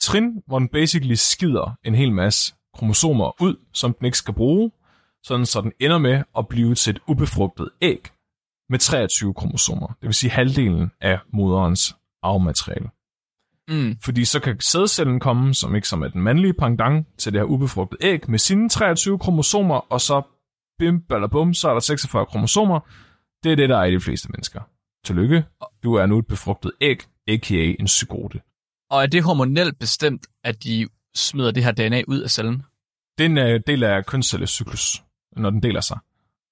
trin, hvor den basically skider en hel masse kromosomer ud, som den ikke skal bruge, sådan så den ender med at blive til et ubefrugtet æg med 23 kromosomer. Det vil sige halvdelen af moderens arvemateriale. Mm. Fordi så kan sædcellen komme, som ikke som er den mandlige pendant til det her ubefrugtede æg, med sine 23 kromosomer, og så bim, bum, så er der 46 kromosomer. Det er det, der er i de fleste mennesker. Tillykke, du er nu et befrugtet æg, a.k.a. en psykote. Og er det hormonelt bestemt, at de smider det her DNA ud af cellen? Det er en øh, del af kønscellecyklus, når den deler sig.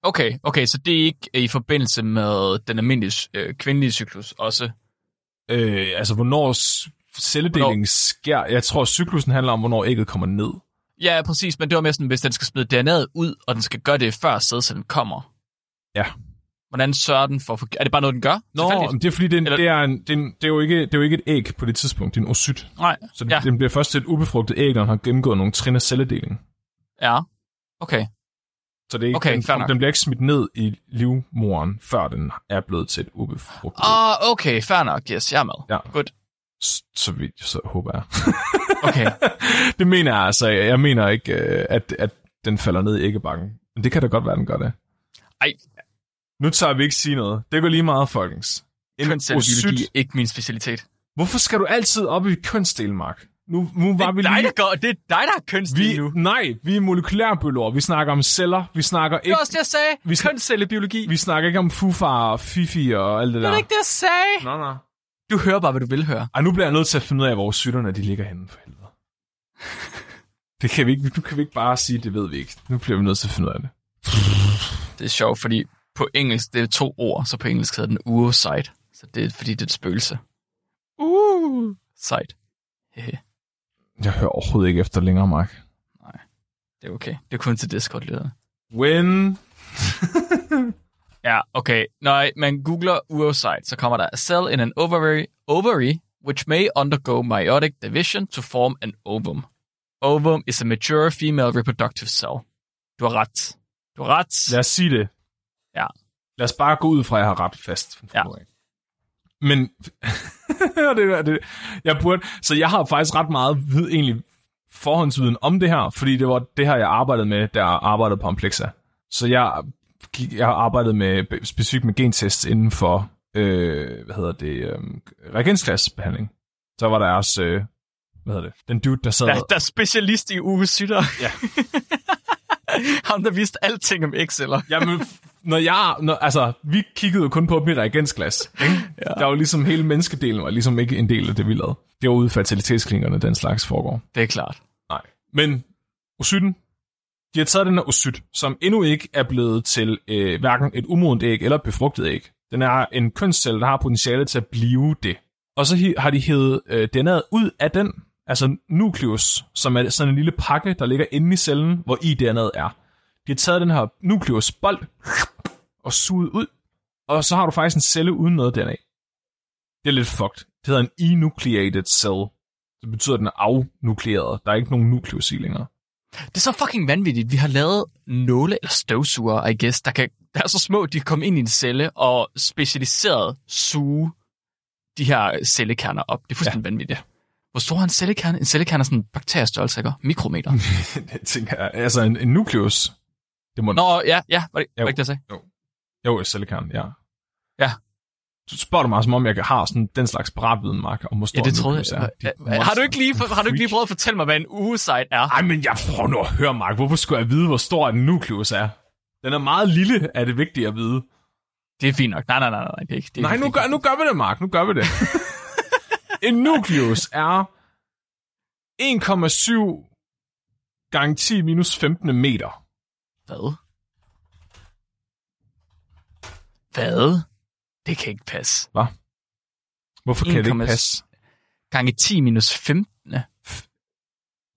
Okay, okay, så det er ikke i forbindelse med den almindelige øh, kvindelige cyklus også? Øh, altså, hvornår celledelingen Hvornår? sker. Jeg tror, cyklusen handler om, hvornår ægget kommer ned. Ja, præcis, men det var mere sådan, hvis den skal smide DNA'et ud, og den skal gøre det før sædcellen kommer. Ja. Hvordan sørger den for... Er det bare noget, den gør? Nå, det er fordi, det er, en, Eller- det, er en, det, er en, det, er jo ikke, det er jo ikke et æg på det tidspunkt, det er en oocyt. Nej, Så det, ja. den bliver først til et ubefrugtet æg, når den har gennemgået nogle trin af celledeling. Ja. Okay. Så det er ikke, Okay, den, den bliver ikke smidt ned i livmoren, før den er blevet til et ubefrugtet. Ah, okay, fair nok. Yes, jeg er med. Ja. Godt. Så vidt, så håber jeg. Okay. det mener jeg altså. Jeg mener ikke, øh, at, at den falder ned i æggebakken. Men det kan da godt være, den gør det. Ej, Nu tager vi ikke sige noget. Det går lige meget, folkens. En kønscellebiologi osyt- er ikke min specialitet. Hvorfor skal du altid op i kønsdelen, Mark? Nu, nu Det var er, vi dig, lige... der går, det er dig, der er kønsdel Vi, nu. nej, vi er molekylærbiologer. Vi snakker om celler. Vi snakker Det ikke, var også det, jeg sagde. Vi Kønscellebiologi. vi snakker ikke om fufar og fifi og alt det Det der. var ikke det, jeg sagde. Nå, nå. Du hører bare, hvad du vil høre. Ej, nu bliver jeg nødt til at finde ud af, hvor sytterne de ligger henne, for helvede. Det kan vi ikke, nu kan vi ikke bare sige, det ved vi ikke. Nu bliver vi nødt til at finde ud af det. Det er sjovt, fordi på engelsk, det er to ord, så på engelsk hedder den oocyte. Så det er, fordi det er et spøgelse. Uh, site. Hehe, Jeg hører overhovedet ikke efter længere, Mark. det er okay. Det er kun til discord lyder. When... Ja, okay. Når man googler oocyte, så kommer der a cell in an ovary, ovary which may undergo meiotic division to form an ovum. Ovum is a mature female reproductive cell. Du har ret. Du har ret. Lad os sige det. Ja. Lad os bare gå ud fra, at jeg har ret fast. Ja. Men, det, det, jeg burde, så jeg har faktisk ret meget vid, egentlig forhåndsviden om det her, fordi det var det her, jeg arbejdede med, da jeg arbejdede på Amplexa. Så jeg, jeg har arbejdet med, specifikt med gentests inden for, øh, hvad hedder det, øh, reagensglasbehandling. Så var der også, øh, hvad hedder det, den dude, der sad... Der, der er specialist i ugesytter. Ja. Ham, der vidste alting om Excel'er. Jamen, når jeg, når, altså, vi kiggede jo kun på i reagensglas. Ikke? ja. Der var ligesom hele menneskedelen, var ligesom ikke en del af det, vi lavede. Det var ude i fertilitetsklinikerne, den slags foregår. Det er klart. Nej. Men osytten, de har taget den her osyt, som endnu ikke er blevet til øh, hverken et umodent æg eller et befrugtet æg. Den er en kønscelle, der har potentiale til at blive det. Og så har de hævet øh, DNA'et ud af den, altså nukleus, som er sådan en lille pakke, der ligger inde i cellen, hvor i DNA'et er. De har taget den her nukleusbold og suget ud, og så har du faktisk en celle uden noget DNA. Det er lidt fucked. Det hedder en enucleated cell. Det betyder, at den er afnukleeret. Der er ikke nogen nukleus i længere. Det er så fucking vanvittigt. Vi har lavet nåle eller støvsuger, I guess, der, kan, der er så små, de kan komme ind i en celle og specialiseret suge de her cellekerner op. Det er fuldstændig ja. vanvittigt. Hvor stor er en cellekerne? En cellekerne er sådan en bakteriestørrelse, ikke? Mikrometer. det tænker jeg. Altså en, en nukleus. Det må... Nå, ja, ja, var det, Jo. var det ikke det, jeg sagde? Jo, cellekern, ja. Ja. Du spørger du mig, som om jeg har sådan den slags paratviden, Mark, om hvor stor Ja, det troede jeg. er. Hva- Har du ikke lige, har du ikke lige prøvet at fortælle mig, hvad en ugesite er? Ej, men jeg prøver nu at høre, Mark. Hvorfor skulle jeg vide, hvor stor en nukleus er? Den er meget lille, er det vigtigt at vide. Det er fint nok. Nej, nej, nej, nej, det er ikke. Det er Nej, nu gør, nu gør vi det, Mark. Nu gør vi det. en nukleus er 1,7 gange 10 minus 15 meter. Hvad? Hvad? Det kan ikke passe. Hvad? Hvorfor kan det ikke 1,7 passe? Gange 10 minus 15.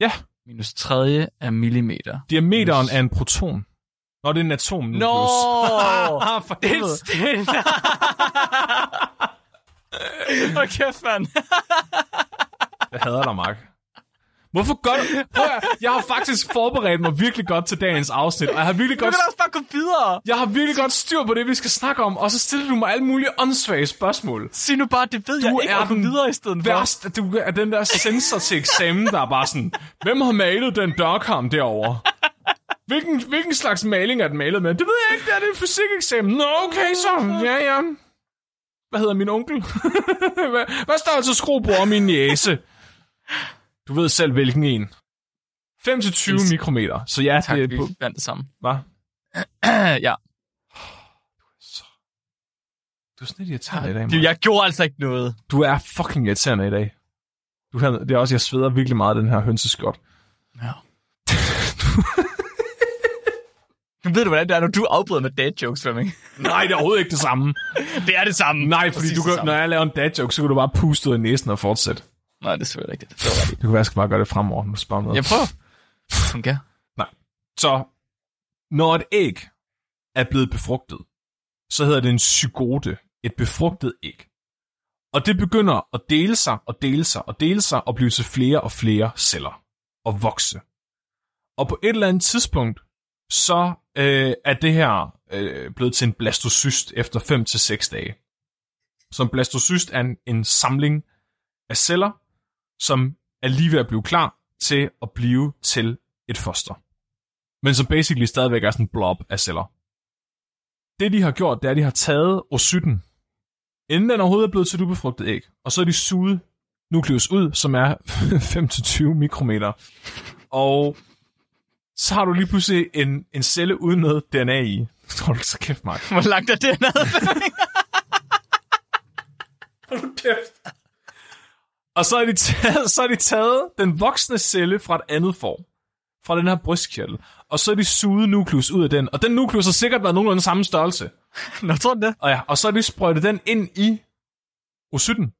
Ja. Minus 3 er millimeter. Diameteren af en proton. Nå, det er en atom. Nå! For Det er. Hvor kæft, mand. Jeg hader dig, Mark. Hvorfor gør du... Prøv at, jeg har faktisk forberedt mig virkelig godt til dagens afsnit, og jeg har virkelig Du godt, kan da også bare gå videre. jeg har virkelig godt styr på det, vi skal snakke om, og så stiller du mig alle mulige åndssvage spørgsmål. Sig nu bare, det ved Du jeg ikke, er og gå den videre i stedet for. Værst, at du er den der sensor til eksamen, der er bare sådan, hvem har malet den dørkarm derovre? Hvilken, hvilken slags maling er den malet med? Det ved jeg ikke, det er det en fysikeksamen. Nå, okay så. Ja, ja. Hvad hedder min onkel? hvad, hvad står altså skruebord om min næse? Du ved selv, hvilken en. 5-20 mikrometer. Så ja, Tak, det er på... fandt det samme. Hvad? ja. Du er sådan lidt irriterende i dag, Mark. jeg gjorde altså ikke noget. Du er fucking irriterende i dag. Du, det er også, jeg sveder virkelig meget den her hønseskot. Ja. Nu ved du, hvordan det er, når du afbryder med dad jokes, Flemming. Nej, det er overhovedet ikke det samme. Det er det samme. Nej, fordi Præcis du kan, når jeg laver en dad joke, så kan du bare puste ud af næsen og fortsætte. Nej, det er selvfølgelig rigtigt. Det. Det kunne være, jeg skal bare gøre det fremover, når du spørger noget. Jeg prøver. Fungerer. Så, når et æg er blevet befrugtet, så hedder det en zygote, et befrugtet æg. Og det begynder at dele sig og dele sig og dele sig og blive til flere og flere celler og vokse. Og på et eller andet tidspunkt, så øh, er det her øh, blevet til en blastocyst efter 5 til seks dage. Så en blastocyst er en, en samling af celler, som er lige ved at blive klar til at blive til et foster. Men som basically stadigvæk er sådan en blob af celler. Det de har gjort, det er, at de har taget ocyten, inden den overhovedet er blevet til et ubefrugtet æg, og så er de suget nukleus ud, som er 5-20 mikrometer. Og så har du lige pludselig en, en celle uden noget DNA i. Tror du så kæft, Mark? Hvor langt er det ned? Hold kæft. Og så har, de taget, så har de taget den voksne celle fra et andet form. Fra den her brystkirtel. Og så har de suget nukleus ud af den. Og den nukleus har sikkert været nogenlunde samme størrelse. Nå, tror du det? Og, ja, og så har de sprøjtet den ind i ocyten.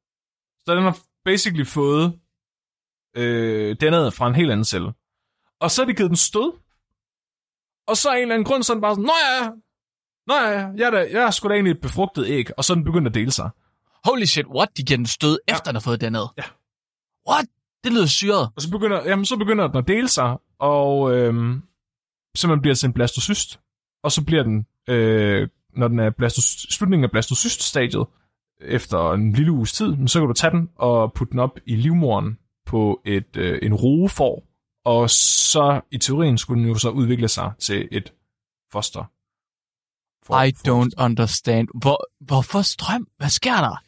Så den har basically fået øh, dennet fra en helt anden celle. Og så har de givet den stød. Og så af en eller anden grund, så er den bare sådan, Nå ja, Nå ja, jeg er, da, jeg er sgu da egentlig et befrugtet æg. Og så er den begyndt at dele sig. Holy shit, what? De giver den stød, ja. efter den har fået den ned? Ja. What? Det lyder syret. Og så begynder, jamen, så begynder den at dele sig, og øhm, simpelthen bliver til en blastocyst. Og så bliver den, øh, når den er blastocyst, slutningen af blastocyststadiet, efter en lille uges tid, så kan du tage den og putte den op i livmoren på et, øh, en roefor, og så i teorien skulle den jo så udvikle sig til et foster. For, I don't understand. Hvor, hvorfor strøm? Hvad sker der?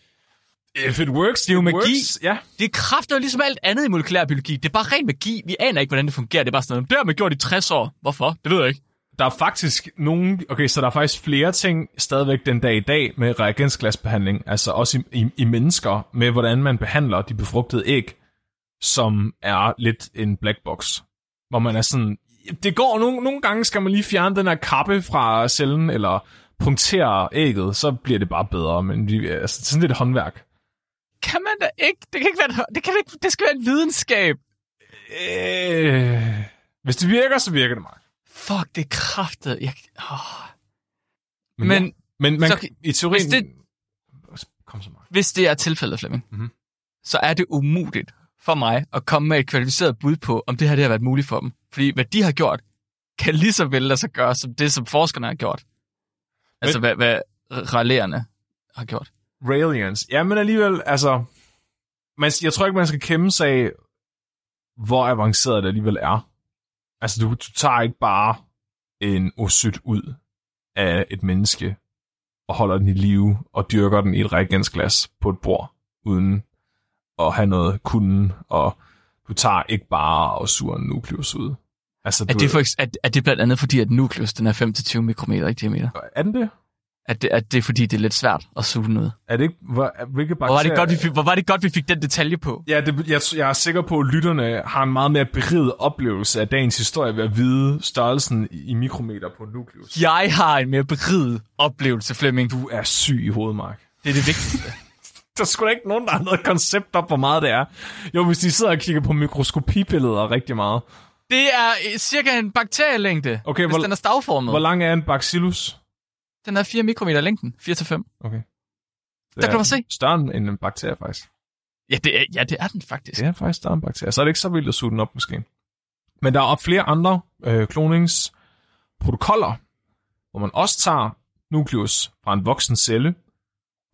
If it works, det er jo magi. Works. Ja. Det er kraftigt ligesom alt andet i molekylær biologi. Det er bare ren magi. Vi aner ikke, hvordan det fungerer. Det er bare sådan noget, det har man gjort i 60 år. Hvorfor? Det ved jeg ikke. Der er faktisk nogle... Okay, så der er faktisk flere ting stadigvæk den dag i dag med reagensglasbehandling, altså også i, i, i mennesker, med hvordan man behandler de befrugtede æg, som er lidt en black box. Hvor man er sådan... Det går nogle, nogle gange, skal man lige fjerne den her kappe fra cellen, eller punktere ægget, så bliver det bare bedre. Men vi, altså, sådan lidt håndværk. Kan man da ikke? Det kan ikke være, det, kan ikke, det skal være en videnskab. Øh, hvis det virker, så virker det, Mark. Fuck, det er kraftet. Jeg, oh. Men, Men, ja. men man, så- i teorien... hvis det- Kom så, Mark. hvis det er tilfældet, Flemming, Mhm. så er det umuligt for mig at komme med et kvalificeret bud på, om det her det har været muligt for dem. Fordi hvad de har gjort, kan lige så vel lade sig gøre, som det, som forskerne har gjort. Altså, hvad, hvad relæerne har gjort. Railians. Ja, men alligevel, altså... Man, jeg tror ikke, man skal kæmpe sig af, hvor avanceret det alligevel er. Altså, du, du tager ikke bare en osyt ud af et menneske, og holder den i live, og dyrker den i et reagensglas på et bord, uden at have noget kunden, og du tager ikke bare og suger en nukleus ud. Altså, Er det, for, er, er det blandt andet fordi, at nukleus den er 5-20 mikrometer i diameter? er den det? At det, at det er fordi, det er lidt svært at suge den ud? Er det ikke... Hvor, hvilke Hvor var, det bakterier- godt, vi fik, hvor var det godt, vi fik den detalje på? Ja, det, jeg, jeg er sikker på, at lytterne har en meget mere beriget oplevelse af dagens historie ved at vide størrelsen i, mikrometer på nukleus. Jeg har en mere beriget oplevelse, Flemming. Du er syg i hovedet, Mark. Det er det vigtigste. Der er sgu da ikke nogen, der har noget koncept op, hvor meget det er. Jo, hvis de sidder og kigger på mikroskopibilleder rigtig meget. Det er øh, cirka en bakterielængde, Okay, hvis hvor, den er stavformet. hvor lang er en bacillus? Den er 4 mikrometer længden. 4-5. Okay. Det Der kan man se. Større end en bakterie, faktisk. Ja, det er, ja, det er den faktisk. Det er faktisk større end bakterier. Så er det ikke så vildt at suge den op, måske. Men der er flere andre øh, kloningsprotokoller, hvor man også tager nukleus fra en voksen celle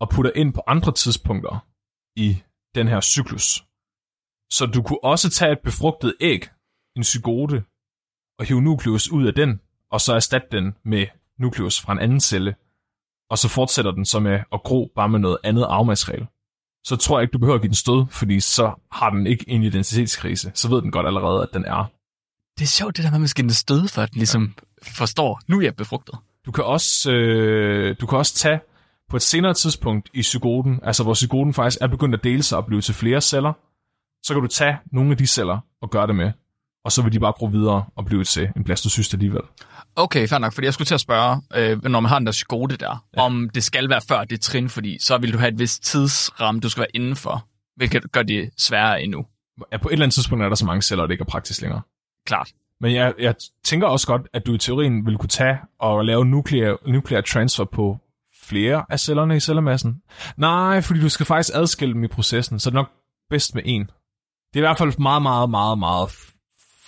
og putter ind på andre tidspunkter i den her cyklus. Så du kunne også tage et befrugtet æg, en zygote, og hive nukleus ud af den, og så erstatte den med nukleus fra en anden celle, og så fortsætter den så med at gro bare med noget andet arvemateriale så tror jeg ikke, du behøver at give den stød, fordi så har den ikke en identitetskrise. Så ved den godt allerede, at den er. Det er sjovt, det der med, at man skal støde, for at den ligesom forstår, nu er jeg befrugtet. Du kan også, øh, du kan også tage på et senere tidspunkt i zygoten, altså hvor zygoten faktisk er begyndt at dele sig og blive til flere celler, så kan du tage nogle af de celler og gøre det med, og så vil de bare gro videre og blive til en blastocyst alligevel. Okay, fair nok, fordi jeg skulle til at spørge, øh, når man har den der psykote der, ja. om det skal være før det trin, fordi så vil du have et vist tidsramme, du skal være indenfor, hvilket gør det sværere endnu. Ja, på et eller andet tidspunkt er der så mange celler, at det ikke er praktisk længere. Klart. Men jeg, jeg tænker også godt, at du i teorien vil kunne tage og lave nuklear, nuklear transfer på flere af cellerne i cellemassen? Nej, fordi du skal faktisk adskille dem i processen, så det er nok bedst med en. Det er i hvert fald meget, meget, meget, meget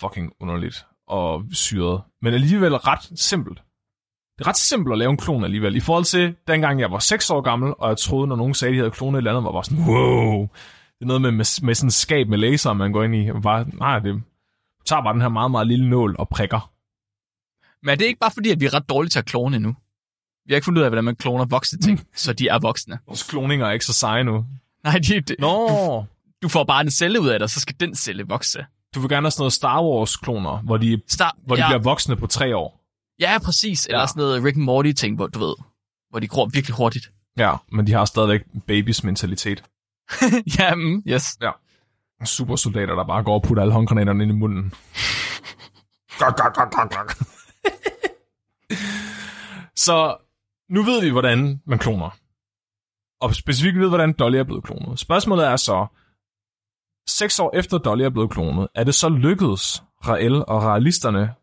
fucking underligt og syret, men alligevel ret simpelt. Det er ret simpelt at lave en klon alligevel. I forhold til dengang jeg var 6 år gammel, og jeg troede, når nogen sagde, at de havde klonet et eller andet, var bare sådan, wow. Det er noget med, med, med sådan en skab med laser, man går ind i. Bare, nej, det tager bare den her meget, meget lille nål og prikker. Men er det ikke bare fordi, at vi er ret dårlige til at klone endnu? Vi har ikke fundet ud af, hvordan man kloner voksne ting, så de er voksne. Vores kloninger er ikke så seje nu. Nej, de, de, Nå, du, du får bare en celle ud af og så skal den celle vokse. du vil gerne have sådan noget Star Wars-kloner, hvor de, Start, hvor de ja, bliver voksne på tre år. ja, præcis. Eller Ja. sådan noget Rick and Morty-ting, hvor du ved, hvor de gror virkelig hurtigt. Ja, men de har stadigvæk babys mentalitet. ja, mm, yes. Supersoldater, der bare går og putter alle håndgranaterne ind i munden. Gok, gok, gok, gok, gok. Så nu ved vi, hvordan man kloner. Og specifikt ved, hvordan Dolly er blevet klonet. Spørgsmålet er så, seks år efter Dolly er blevet klonet, er det så lykkedes Rael og realisterne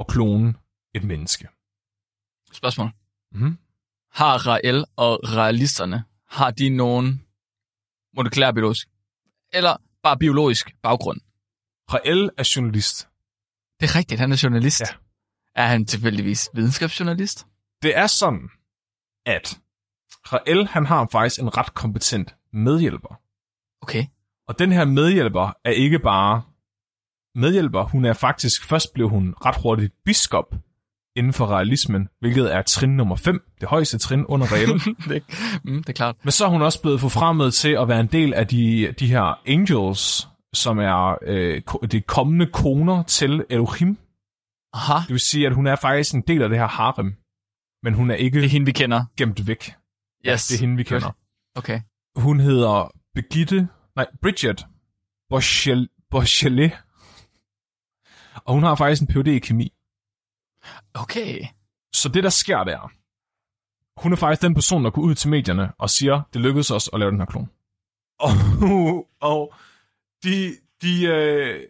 at klone et menneske? Spørgsmål. Mm-hmm. Har Rael og realisterne, har de nogen molekylær biologisk, eller bare biologisk baggrund? Rael er journalist. Det er rigtigt, han er journalist. Ja. Er han tilfældigvis videnskabsjournalist? Det er sådan, at Rael han har faktisk en ret kompetent medhjælper. Okay. Og den her medhjælper er ikke bare medhjælper, hun er faktisk, først blev hun ret hurtigt biskop inden for realismen, hvilket er trin nummer 5, det højeste trin under Rael. det, mm, det er klart. Men så er hun også blevet forfremmet til at være en del af de, de her angels, som er øh, de kommende koner til Elohim. Aha, Det vil sige, at hun er faktisk en del af det her harem, men hun er ikke det er hende, vi kender. gemt væk. Yes. Det er hende, vi kender. Okay. Hun hedder Begitte, nej, Bridget Bochel, Bochelet. Og hun har faktisk en Ph.D. i kemi. Okay. Så det, der sker der, hun er faktisk den person, der går ud til medierne og siger, det lykkedes os at lave den her klon. Og, og de, de, øh,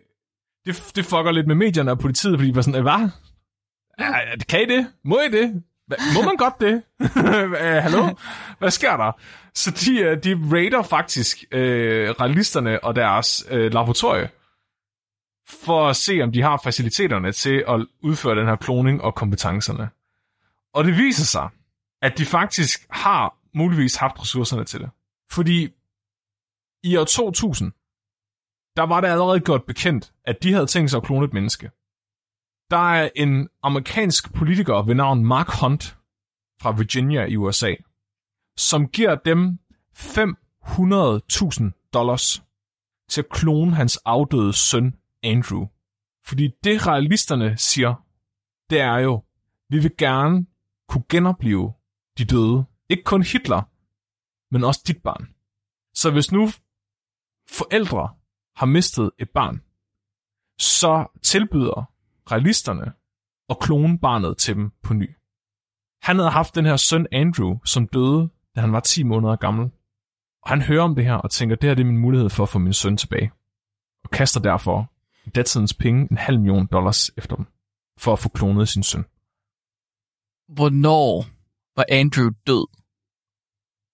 det, det fucker lidt med medierne og politiet, fordi de var sådan, "Øh, hvad? Ja, kan I det? Må I det? Hva- Må man godt det? Hallo? Hvad sker der? Så de, øh, de raider faktisk øh, realisterne og deres øh, laboratorie for at se, om de har faciliteterne til at udføre den her kloning og kompetencerne. Og det viser sig, at de faktisk har muligvis haft ressourcerne til det. Fordi i år 2000, der var det allerede godt bekendt, at de havde tænkt sig at klone et menneske. Der er en amerikansk politiker ved navn Mark Hunt fra Virginia i USA, som giver dem 500.000 dollars til at klone hans afdøde søn Andrew. Fordi det realisterne siger, det er jo, vi vil gerne kunne genopleve de døde. Ikke kun Hitler, men også dit barn. Så hvis nu forældre har mistet et barn, så tilbyder realisterne at klone barnet til dem på ny. Han havde haft den her søn Andrew, som døde, da han var 10 måneder gammel. Og han hører om det her og tænker, det her det er min mulighed for at få min søn tilbage. Og kaster derfor i datidens penge en halv million dollars efter dem, for at få klonet sin søn. Hvornår var Andrew død?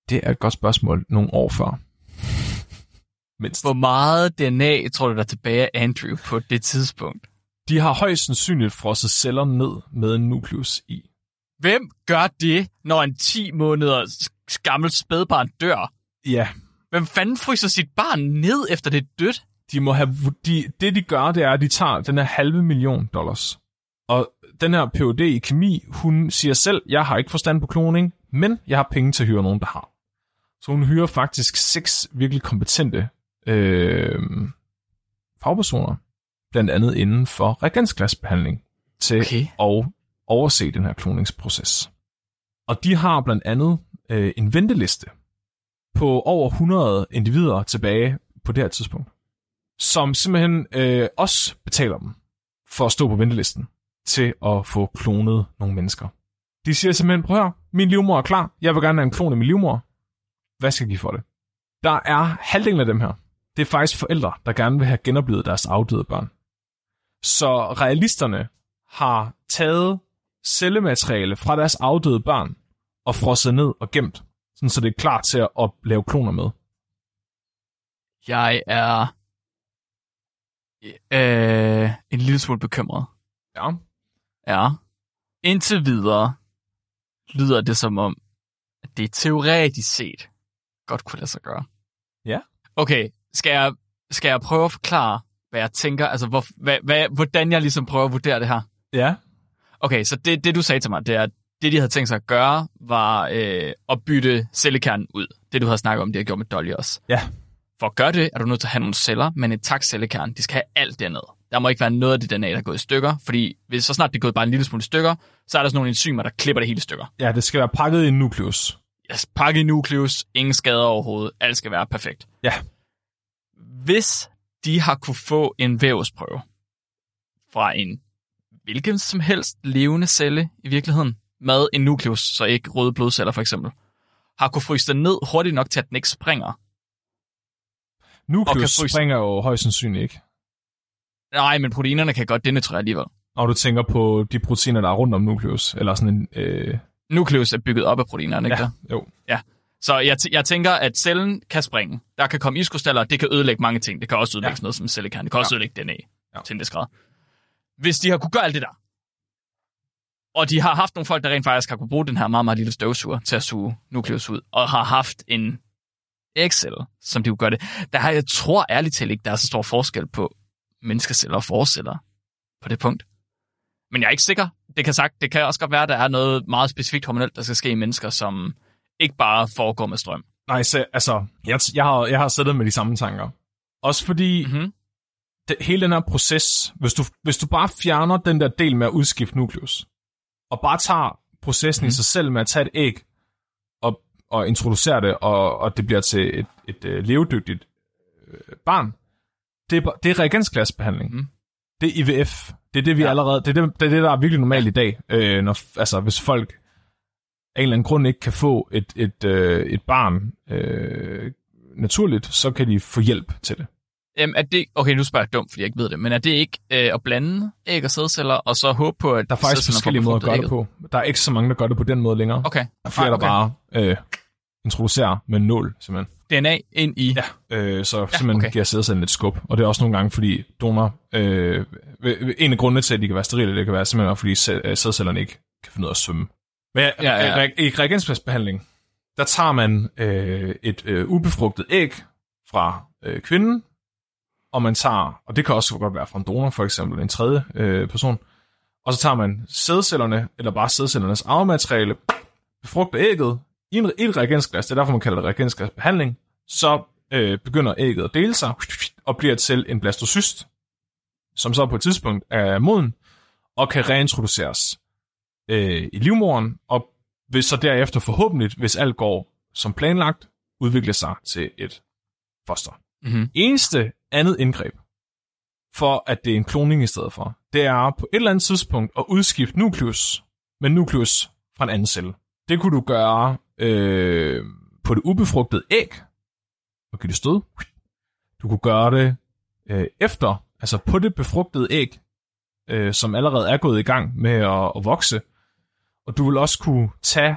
Det er et godt spørgsmål nogle år før. Mindst. Hvor meget DNA tror du, der er tilbage af Andrew på det tidspunkt? De har højst sandsynligt frosset celler ned med en nukleus i. Hvem gør det, når en 10 måneder gammel spædbarn dør? Ja, Hvem fanden fryser sit barn ned, efter det er dødt? de må have, de, det de gør, det er, at de tager den her halve million dollars. Og den her Ph.D. i kemi, hun siger selv, jeg har ikke forstand på kloning, men jeg har penge til at hyre nogen, der har. Så hun hyrer faktisk seks virkelig kompetente øh, fagpersoner, blandt andet inden for reagensglasbehandling, til Okay. at overse den her kloningsproces. Og de har blandt andet øh, en venteliste på over 100 individer tilbage på det her tidspunkt, som simpelthen øh, også betaler dem for at stå på ventelisten til at få klonet nogle mennesker. De siger simpelthen, prøv høre, min livmor er klar, jeg vil gerne have en klon af min livmor. Hvad skal jeg give for det? Der er halvdelen af dem her. Det er faktisk forældre, der gerne vil have genoplevet deres afdøde børn. Så realisterne har taget cellemateriale fra deres afdøde børn og frosset ned og gemt, sådan så det er klar til at lave kloner med. Jeg er øh, en lille smule bekymret. Ja. Ja. Indtil videre lyder det som om, at det teoretisk set godt kunne lade sig gøre. Ja. Okay, skal jeg, skal jeg prøve at forklare, hvad jeg tænker, altså hvor, hvad, hvad, hvordan jeg ligesom prøver at vurdere det her? Ja. Okay, så det, det du sagde til mig, det er, at det de havde tænkt sig at gøre, var øh, at bytte cellekernen ud. Det du havde snakket om, det har gjort med Dolly også. Ja. For at gøre det, er du nødt til at have nogle celler, men en takt cellekerne, de skal have alt dernede. Der må ikke være noget af det DNA, der er gået i stykker, fordi hvis så snart det er gået bare en lille smule i stykker, så er der sådan nogle enzymer, der klipper det hele i stykker. Ja, det skal være pakket i en nukleus. Yes, pakke i nukleus, ingen skader overhovedet, alt skal være perfekt. Ja. Hvis de har kunne få en vævsprøve fra en hvilken som helst levende celle i virkeligheden, med en nukleus, så ikke røde blodceller for eksempel, har kunne fryse den ned hurtigt nok til, at den ikke springer. Nukleus Og fryse- springer jo højst sandsynligt ikke. Nej, men proteinerne kan godt denaturere alligevel. Når du tænker på de proteiner, der er rundt om nukleus, eller sådan en... Øh, Nukleus er bygget op af proteinerne, ikke ja, der? jo. Så jeg, t- jeg tænker, at cellen kan springe. Der kan komme iskrystaller, det kan ødelægge mange ting. Det kan også ødelægge Ja. noget som cellekerne. Det kan også Ja. ødelægge DNA Ja. til en vis grad. Hvis de har kunne gøre alt det der, og de har haft nogle folk, der rent faktisk har kunne bruge den her meget, meget lille støvsuger til at suge nukleus ud, og har haft en ægcelle, som de kunne gøre det. Der har, jeg tror ærligt talt ikke, der er så stor forskel på menneskeceller og forceller på det punkt. Men jeg er ikke sikker. Det kan, sagt, det kan også godt være, at der er noget meget specifikt hormonelt, der skal ske i mennesker, som ikke bare foregår med strøm. Nej, så, altså, jeg, jeg, har, jeg har siddet med de samme tanker. Også fordi Mm-hmm. det, hele den her proces, hvis du, hvis du bare fjerner den der del med at udskifte nukleus, og bare tager processen mm. i sig selv med at tage et æg og, og introducere det, og, og det bliver til et, et, et levedygtigt øh, barn, det er, det er reagensklassebehandling. Mhm. Det er IVF. Det er det, vi. Ja. allerede... Det er det, det er det, der er virkelig normalt i dag. Øh, når, altså, hvis folk af en eller anden grund ikke kan få et, et, øh, et barn øh, naturligt, så kan de få hjælp til det. Øhm, er det, okay, nu spørger jeg dumt, fordi jeg ikke ved det, men er det ikke øh, at blande æg og sædceller, og så håbe på, at Der er faktisk forskellige måder at gøre det på. Der er ikke så mange, der gør det på den måde længere. Okay. Der er flere, der okay. bare øh, introducerer med nål, simpelthen. DNA ind i... Ja, øh, så ja, simpelthen okay. giver sædcellen et skub. Og det er også nogle gange, fordi donor... Øh, en af grundene til, at de kan være sterile, det kan være simpelthen, fordi øh, sædcellerne ikke kan finde ud af at svømme. Men ja, Ja, ja, i reagensbehandling, der tager man øh, et øh, ubefrugtet æg fra øh, kvinden, og man tager, og det kan også godt være fra en donor, for eksempel en tredje øh, person, og så tager man sædcellerne, eller bare sædcellernes arvemateriale, befrugter ægget i, en, i et reagensglas, det er derfor, man kalder det reagensglasbehandling, så øh, begynder ægget at dele sig, og bliver til en blastocyst, som så på et tidspunkt er moden, og kan reintroduceres øh, i livmoderen, og vil så derefter forhåbentlig, hvis alt går som planlagt, udvikle sig til et foster. Mm-hmm. Eneste andet indgreb, for at det er en kloning i stedet for, det er på et eller andet tidspunkt at udskifte nukleus med nukleus fra en anden celle. Det kunne du gøre øh, på det ubefrugtede æg, og give det stød. Du kunne gøre det øh, efter, altså på det befrugtede æg, øh, som allerede er gået i gang med at, at vokse. Og du vil også kunne tage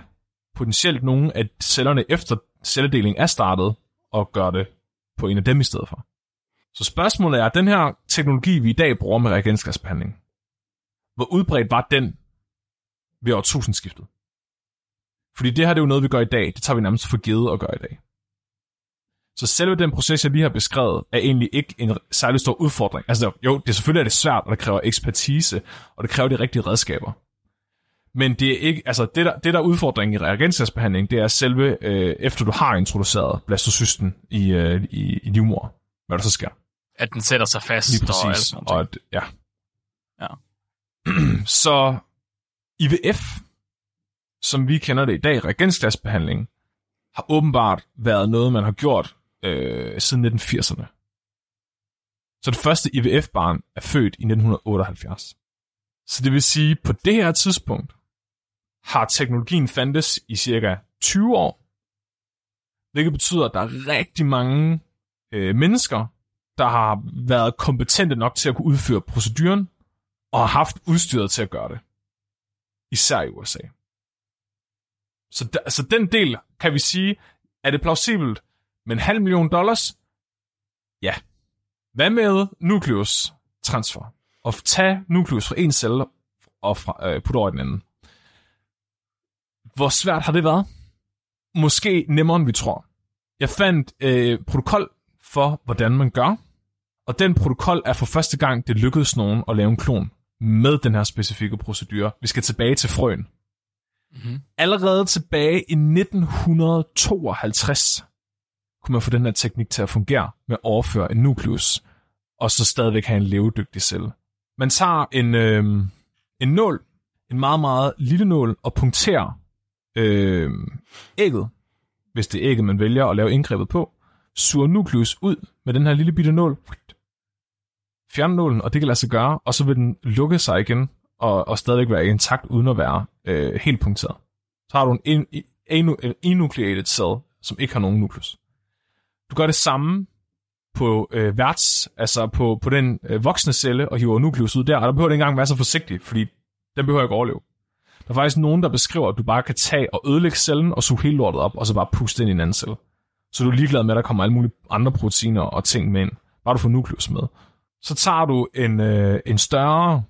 potentielt nogle af cellerne efter celledelingen er startet, og gøre det på en af dem i stedet for. Så spørgsmålet er, den her teknologi, vi i dag bruger med reagensglasbehandling, hvor udbredt var den ved årtusindskiftet? Fordi det her det er jo noget, vi gør i dag. Det tager vi nærmest for givet at gøre i dag. Så selve den proces, jeg lige har beskrevet, er egentlig ikke en særlig stor udfordring. Altså jo, det er selvfølgelig er det svært, og det kræver ekspertise, og det kræver de rigtige redskaber. Men det er ikke, altså det der, det der er udfordringen i reagensglasbehandling, det er selve, øh, efter du har introduceret blastocysten i, øh, i, i livmor, hvad der så sker. At den sætter sig fast. Lige Og, alt præcis. sådan Og, at, ja. Ja. så IVF, som vi kender det i dag, reagensglasbehandling, har åbenbart været noget, man har gjort øh, siden 1980'erne. Så det første IVF-barn er født i 1978. Så det vil sige, på det her tidspunkt har teknologien fandtes i cirka 20 år, hvilket betyder, at der er rigtig mange øh, mennesker, der har været kompetente nok til at kunne udføre proceduren, og har haft udstyret til at gøre det. Især i USA. Så, der, så den del, kan vi sige, er det plausibelt men halv million dollars? Ja. Hvad med nukleus transfer? at tage nukleus fra en celle og fra, øh, putte over i den anden. Hvor svært har det været? Måske nemmere, end vi tror. Jeg fandt øh, protokol for, hvordan man gør, og den protokol er for første gang, det lykkedes nogen at lave en klon med den her specifikke procedure. Vi skal tilbage til frøen. Mm-hmm. Allerede tilbage i 1952 kunne man få den her teknik til at fungere med at overføre en nukleus, og så stadigvæk have en levedygtig celle. Man tager en, øh, en nål, en meget, meget lille nål, og punkterer øh, ægget, hvis det er ægget, man vælger at lave indgrebet på, suger nukleus ud med den her lille bitte nål, fjerne nålen, og det kan lade sig gøre, og så vil den lukke sig igen, og, og stadigvæk være intakt, uden at være øh, helt punkteret. Så har du en enucleated cell, som ikke har nogen nukleus. Du gør det samme på øh, værts, altså på, på den øh, voksne celle, og hiver nukleus ud der, og der behøver du ikke engang være så forsigtig, fordi den behøver ikke overleve. Der er faktisk nogen, der beskriver, at du bare kan tage og ødelægge cellen, og suge hele lortet op, og så bare puste ind i en anden celle. Så du er ligeglad med, at der kommer alle mulige andre proteiner og ting med ind. Bare du får nukleus med. Så tager du en, øh, en større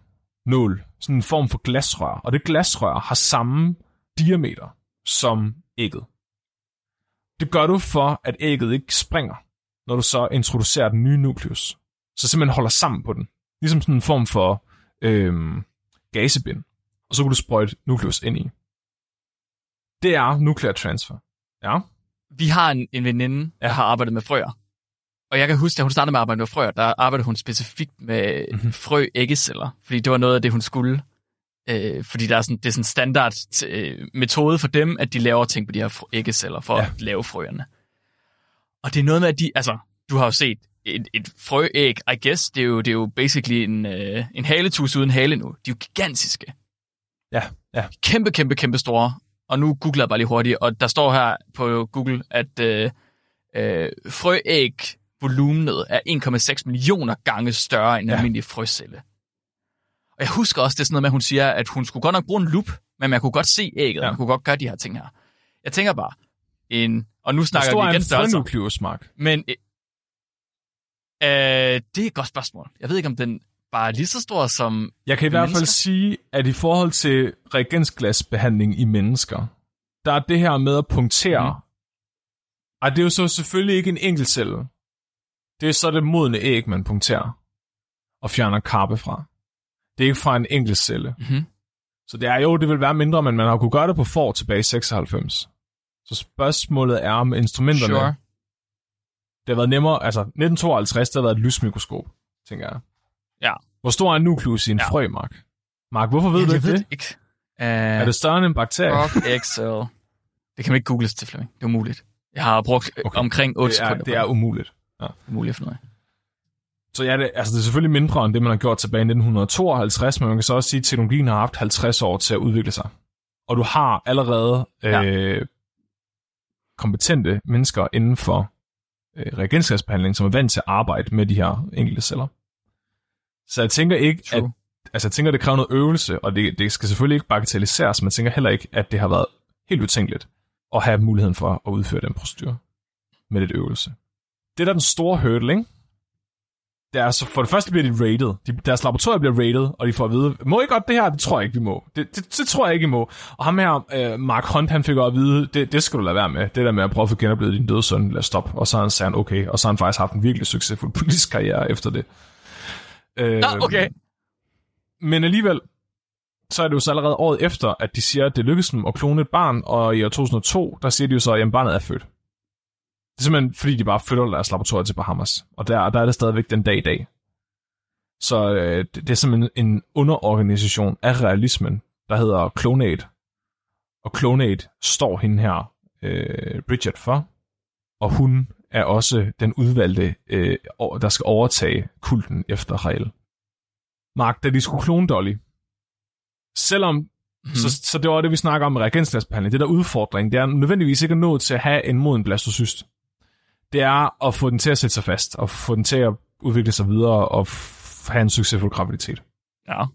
nål, sådan en form for glasrør, og det glasrør har samme diameter som ægget. Det gør du for, at ægget ikke springer, når du så introducerer den nye nukleus. Så simpelthen holder sammen på den. Ligesom sådan en form for øh, gasebind. Og så kan du sprøjte nukleus ind i. Det er nuclear transfer. Ja. Vi har en, en veninde, der har arbejdet med frøer. Og jeg kan huske, da hun startede med at arbejde med frøer, der arbejdede hun specifikt med mm-hmm. frø-æggeceller, fordi det var noget af det, hun skulle. Øh, fordi der er sådan, det er sådan en standard øh, metode for dem, at de laver ting på de her æggeceller for ja. at lave frøerne. Og det er noget med, at de, altså, du har jo set et, et frøæg, I guess, det er jo, det er jo basically en, øh, en haletus uden hale nu. De er jo gigantiske. Ja, ja. Kæmpe, kæmpe, kæmpe store. Og nu googler jeg bare lige hurtigt, og der står her på Google, at øh, øh, frøæg volumenet er 1,6 millioner gange større end en ja. almindelig frøcelle. Og jeg husker også, det er sådan noget med, at hun siger, at hun skulle godt nok bruge en lup, men man kunne godt se ægget, ja. man kunne godt gøre de her ting her. Jeg tænker bare, en, og nu snakker vi igen størrelse. Hvor Mark? Men øh, øh, det er et godt spørgsmål. Jeg ved ikke, om den bare lige så stor som Jeg kan i hvert fald sige, at i forhold til reagensglasbehandling i mennesker, der er det her med at punktere. Mm. Ej, det er jo så selvfølgelig ikke en enkelt celle. Det er så det modne æg, man punkterer og fjerner karpe fra. Det er ikke fra en enkelt celle. Mm-hmm. Så det er jo, det vil være mindre, men man har kunne gøre det på for tilbage i 96. Så spørgsmålet er om instrumenterne... Sure. Det har været nemmere, altså 1952, der har været et lysmikroskop, tænker jeg. Ja. Hvor stor er en nukleus i en ja. frø, Mark? Mark, hvorfor ved ja, du ikke det? Ikke. Uh, er det større end en bakterie? Fuck Excel. Det kan man ikke googles til, Flemming. Det er umuligt. Jeg har brugt okay. omkring 8 sekunder. Det er umuligt. Ja. Umuligt ud af. Så ja, det, altså det er selvfølgelig mindre end det, man har gjort tilbage i 1952, men man kan så også sige, at teknologien har haft 50 år til at udvikle sig. Og du har allerede ja. øh, kompetente mennesker inden for øh, reagensglasbehandling, som er vant til at arbejde med de her enkelte celler. Så jeg tænker ikke, True. at altså jeg tænker, det kræver noget øvelse, og det, det skal selvfølgelig ikke bagatelliseres, men jeg tænker heller ikke, at det har været helt utænkeligt at have muligheden for at udføre den procedure med lidt øvelse. Det der er den store hurdle, ikke? Det er altså, for det første bliver de rated. De, deres laboratorier bliver rated, og de får at vide, må I godt det her? Det tror jeg ikke, vi må. Det, det, det tror jeg ikke, I må. Og ham her, øh, Mark Hunt, han fik at vide, det, det skal du lade være med. Det der med at prøve at få genoplevet din døde søn, lad stop. Og så har han sagt, okay. Og så har han faktisk haft en virkelig succesfuld politisk karriere efter det. Øh, Nå, okay. Men alligevel, så er det jo så allerede året efter, at de siger, at det lykkedes dem at klone et barn, og i år 2002, der siger de jo så, at barnet er født. Det er simpelthen, fordi de bare flytter deres laboratorier til Bahamas. Og der, der er det stadigvæk den dag i dag. Så øh, det, det er simpelthen en underorganisation af realismen, der hedder Clonate. Og Clonate står hende her, øh, Bridget, for. Og hun er også den udvalgte, øh, der skal overtage kulten efter Rael. Mark, da de skulle klone Dolly, selvom Hmm. Så, så det var det, vi snakker om med reagensglasbehandling. Det der udfordring, det er nødvendigvis ikke at nå til at have en moden blastocyst det er at få den til at sætte sig fast, og få den til at udvikle sig videre, og have en succesfuld graviditet. Ja.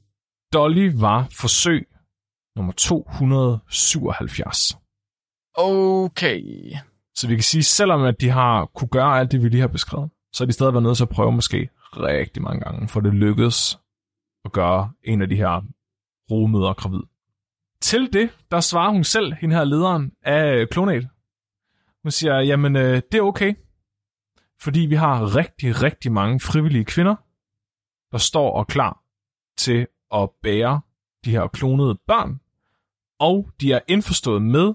Dolly var forsøg nummer 277. Okay. Så vi kan sige, selvom at de har kunne gøre alt det, vi lige har beskrevet, så har de stadig været nødt til at prøve måske rigtig mange gange, for det lykkedes at gøre en af de her rumøder gravid. Til det, der svarer hun selv, hende her lederen af Klonat. Hun siger, jamen øh, det er okay, fordi vi har rigtig, rigtig mange frivillige kvinder, der står og klar til at bære de her klonede børn, og de er indforstået med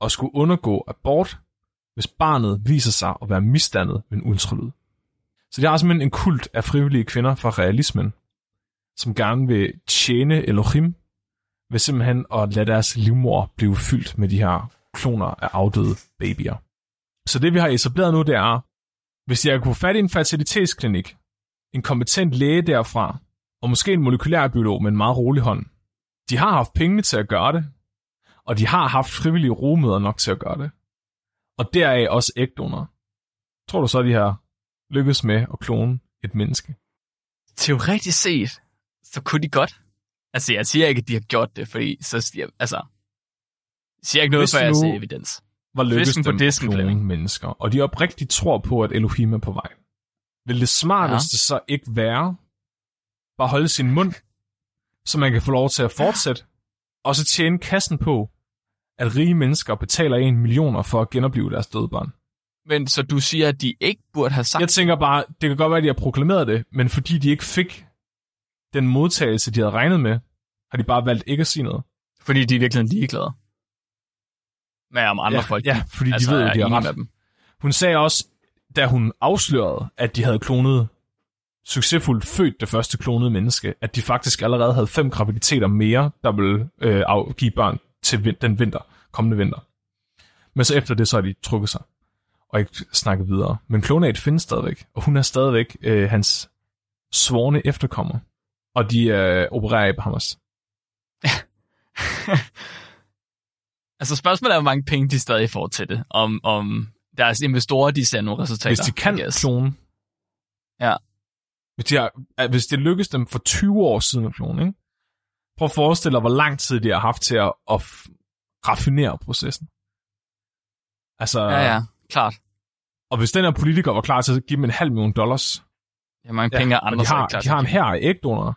at skulle undergå abort, hvis barnet viser sig at være misdannet ved en ultralyd. Så det er simpelthen en kult af frivillige kvinder fra realismen, som gerne vil tjene Elohim, ved simpelthen at lade deres livmor blive fyldt med de her kloner af afdøde babyer. Så det vi har etableret nu, det er, hvis jeg kunne få fat i en fertilitetsklinik, en kompetent læge derfra, og måske en molekylærbiolog med en meget rolig hånd, de har haft pengene til at gøre det, og de har haft frivillige rumøder nok til at gøre det. Og deraf også ægdonor. Tror du så, de har lykkes med at klone et menneske? Teoretisk set, så kunne de godt. Altså, jeg siger ikke, at de har gjort det, fordi så siger altså, jeg siger ikke noget, før jeg ser evidens. Var lykkes Fisken på dem disken, at klone mennesker, og de oprigtigt tror på, at Elohim er på vej. Vil det smarteste ja. så ikke være bare holde sin mund, så man kan få lov til at fortsætte, og så tjene kassen på, at rige mennesker betaler en millioner for at genopleve deres døde barn. Men så du siger, at de ikke burde have sagt Jeg tænker bare, det kan godt være, at de har proklameret det, men fordi de ikke fik den modtagelse, de havde regnet med, har de bare valgt ikke at sige noget. Fordi de er virkelig ligeglade. Med om andre ja, folk. ja, fordi altså, de ved jo, de har ret. dem. Hun sagde også, da hun afslørede, at de havde klonet succesfuldt født det første klonede menneske, at de faktisk allerede havde fem graviditeter mere, der ville øh, afgive børn til den vinter, kommende vinter. Men så efter det, så har de trukket sig og ikke snakket videre. Men Clonate findes stadigvæk, og hun er stadigvæk øh, hans svorne efterkommer. Og de øh, opererer i Bahamas. Altså spørgsmålet er, hvor mange penge de stadig får til det. Om, om deres investorer, de ser nogle resultater. Hvis de kan klone. Ja. Hvis, de har, hvis det lykkes dem for 20 år siden at klone, ikke? Prøv at forestille dig, hvor lang tid de har haft til at, at raffinere processen. Altså, Ja, ja, klart. og hvis den her politiker var klar til at give dem en halv million dollars, Ja, mange penge og andre, de har, de har en her af ægdonorer,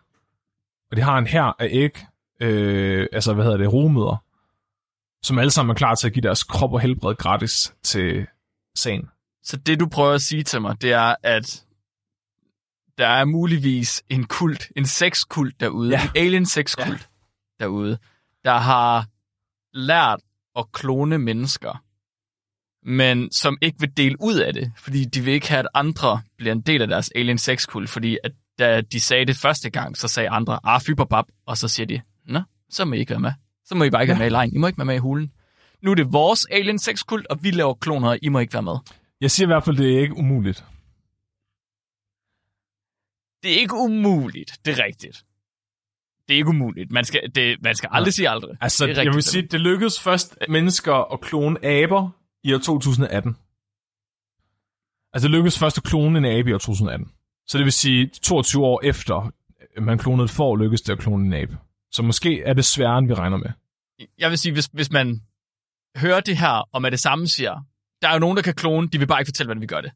og de har en her af æg, øh, altså hvad hedder det, rumøder, som alle sammen er klar til at give deres krop og helbred gratis til sagen. Så det, du prøver at sige til mig, det er, at der er muligvis en kult, en sexkult derude, Ja. en alien sexkult ja. derude, der har lært at klone mennesker, men som ikke vil dele ud af det, fordi de vil ikke have, at andre bliver en del af deres alien sexkult, fordi at da de sagde det første gang, så sagde andre, ah, fyberbab, og så siger de, nå, så må I ikke være med. Så må I bare ikke Ja. være med i lejen. I må ikke være med i hulen. Nu er det vores alien sexkult, og vi laver kloner, og I må ikke være med. Jeg siger i hvert fald, det er ikke umuligt. Det er ikke umuligt, det er rigtigt. Det er ikke umuligt. Man skal, det, man skal aldrig sige aldrig. Altså, det jeg vil sige, det lykkedes først mennesker at klone aber i år 2018. Altså, det lykkedes først at klone en abe i år 2018. Så det vil sige, 22 år efter man klonede et får, lykkedes det at klone en abe. Så måske er det sværere, end vi regner med. Jeg vil sige, hvis, hvis man hører det her, og med det samme siger, der er jo nogen, der kan klone, de vil bare ikke fortælle, hvordan vi gør det.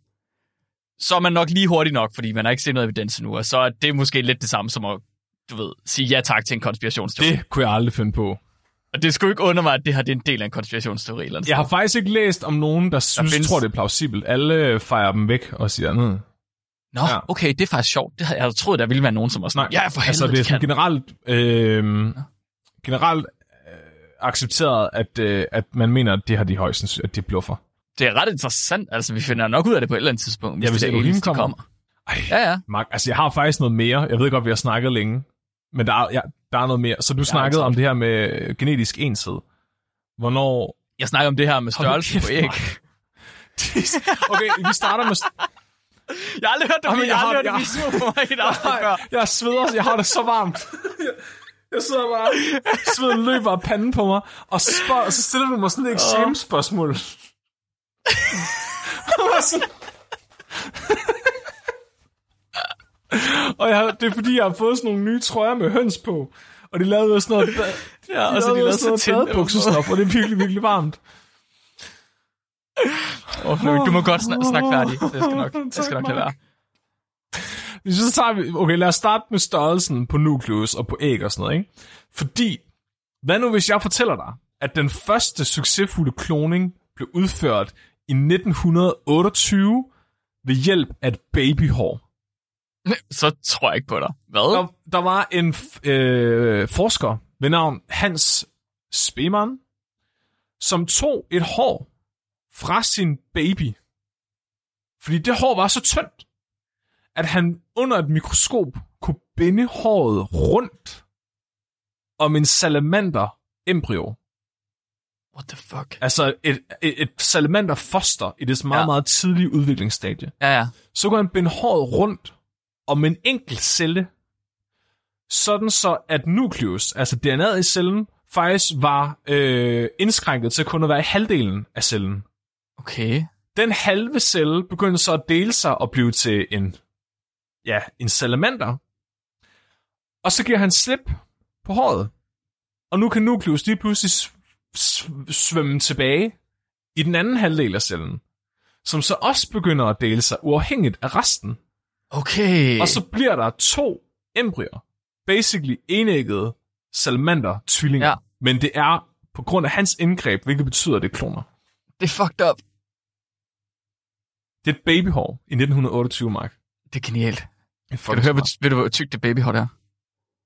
Så er man nok lige hurtigt nok, fordi man har ikke set noget evidens endnu, og så er det måske lidt det samme som at, du ved, sige ja tak til en konspirationsteori. Det. Kunne jeg aldrig finde på. Og det skulle ikke under mig, at det her det er en del af en konspirationsteori. Eller andet Jeg har faktisk ikke læst om nogen, der synes, findes- tror, det er plausibelt. Alle fejrer dem væk og siger, mm. Nå, Ja. okay, det er faktisk sjovt. Det havde jeg troet, der ville være nogen, som var sådan, ja, for helvede, altså, det er de sådan kan. generelt, øh, generelt øh, accepteret, at, øh, at man mener, at det har de højst at de bluffer. Det er ret interessant. Altså, vi finder nok ud af det på et eller andet tidspunkt. Ja, hvis det er Elohim aliens, de kommer. Ej, Ja, ja. Mark, altså jeg har faktisk noget mere. Jeg ved godt, vi har snakket længe. Men der er, ja, der er noget mere. Så du snakkede om det her med genetisk enshed. Hvornår... Jeg snakker om det her med størrelse på æg. Okay, vi starter med... Jeg har aldrig hørt dig blive, jeg jeg har har- jeg- mig i et afsnit før. Jeg sveder, jeg har det så varmt. Jeg sidder bare... Sveden løber af panden på mig. Og så, spørger, og så stiller du mig sådan et eksamensspørgsmål. Og jeg sådan- og jeg, det er fordi, jeg har fået sådan nogle nye trøjer med høns på. Og de lavede sådan noget, ba- Ja, de og så de lavede så sådan noget tæt. badebuksestof, og det er virkelig, virkelig varmt. Oh, du må godt snak, snakke færdig. Det skal nok, det skal nok lade være. så tager vi, okay, lad os starte med størrelsen på nukleus og på æg og sådan noget, ikke? Fordi, hvad nu hvis jeg fortæller dig, at den første succesfulde kloning blev udført i 1928 ved hjælp af et babyhår? Så tror jeg ikke på dig. Hvad? Der, der var en øh, forsker ved navn Hans Spemann, som tog et hår fra sin baby. Fordi det hår var så tyndt, at han under et mikroskop kunne binde håret rundt om en salamander embryo. What the fuck? Altså et, et, et salamander foster i det meget, Ja. meget tidlige udviklingsstadie. Ja, ja. Så kunne han binde håret rundt om en enkelt celle, sådan så at nukleus, altså DNA'et i cellen, faktisk var øh, indskrænket til kun at være i halvdelen af cellen. Okay. Den halve celle begyndte så at dele sig og blive til en, ja, en salamander. Og så giver han slip på håret. Og nu kan nukleus lige pludselig svømme tilbage i den anden halvdel af cellen, som så også begynder at dele sig uafhængigt af resten. Okay. Og så bliver der to embryer. Basically enæggede salamander-tvillinger. Ja. Men det er på grund af hans indgreb, hvilket betyder, at det er kloner. Det er fucked up. Det er et babyhår i 1928, Mark. Det er genialt. Det Kan du høre, hvor, ved du, hvor tykt det babyhår er?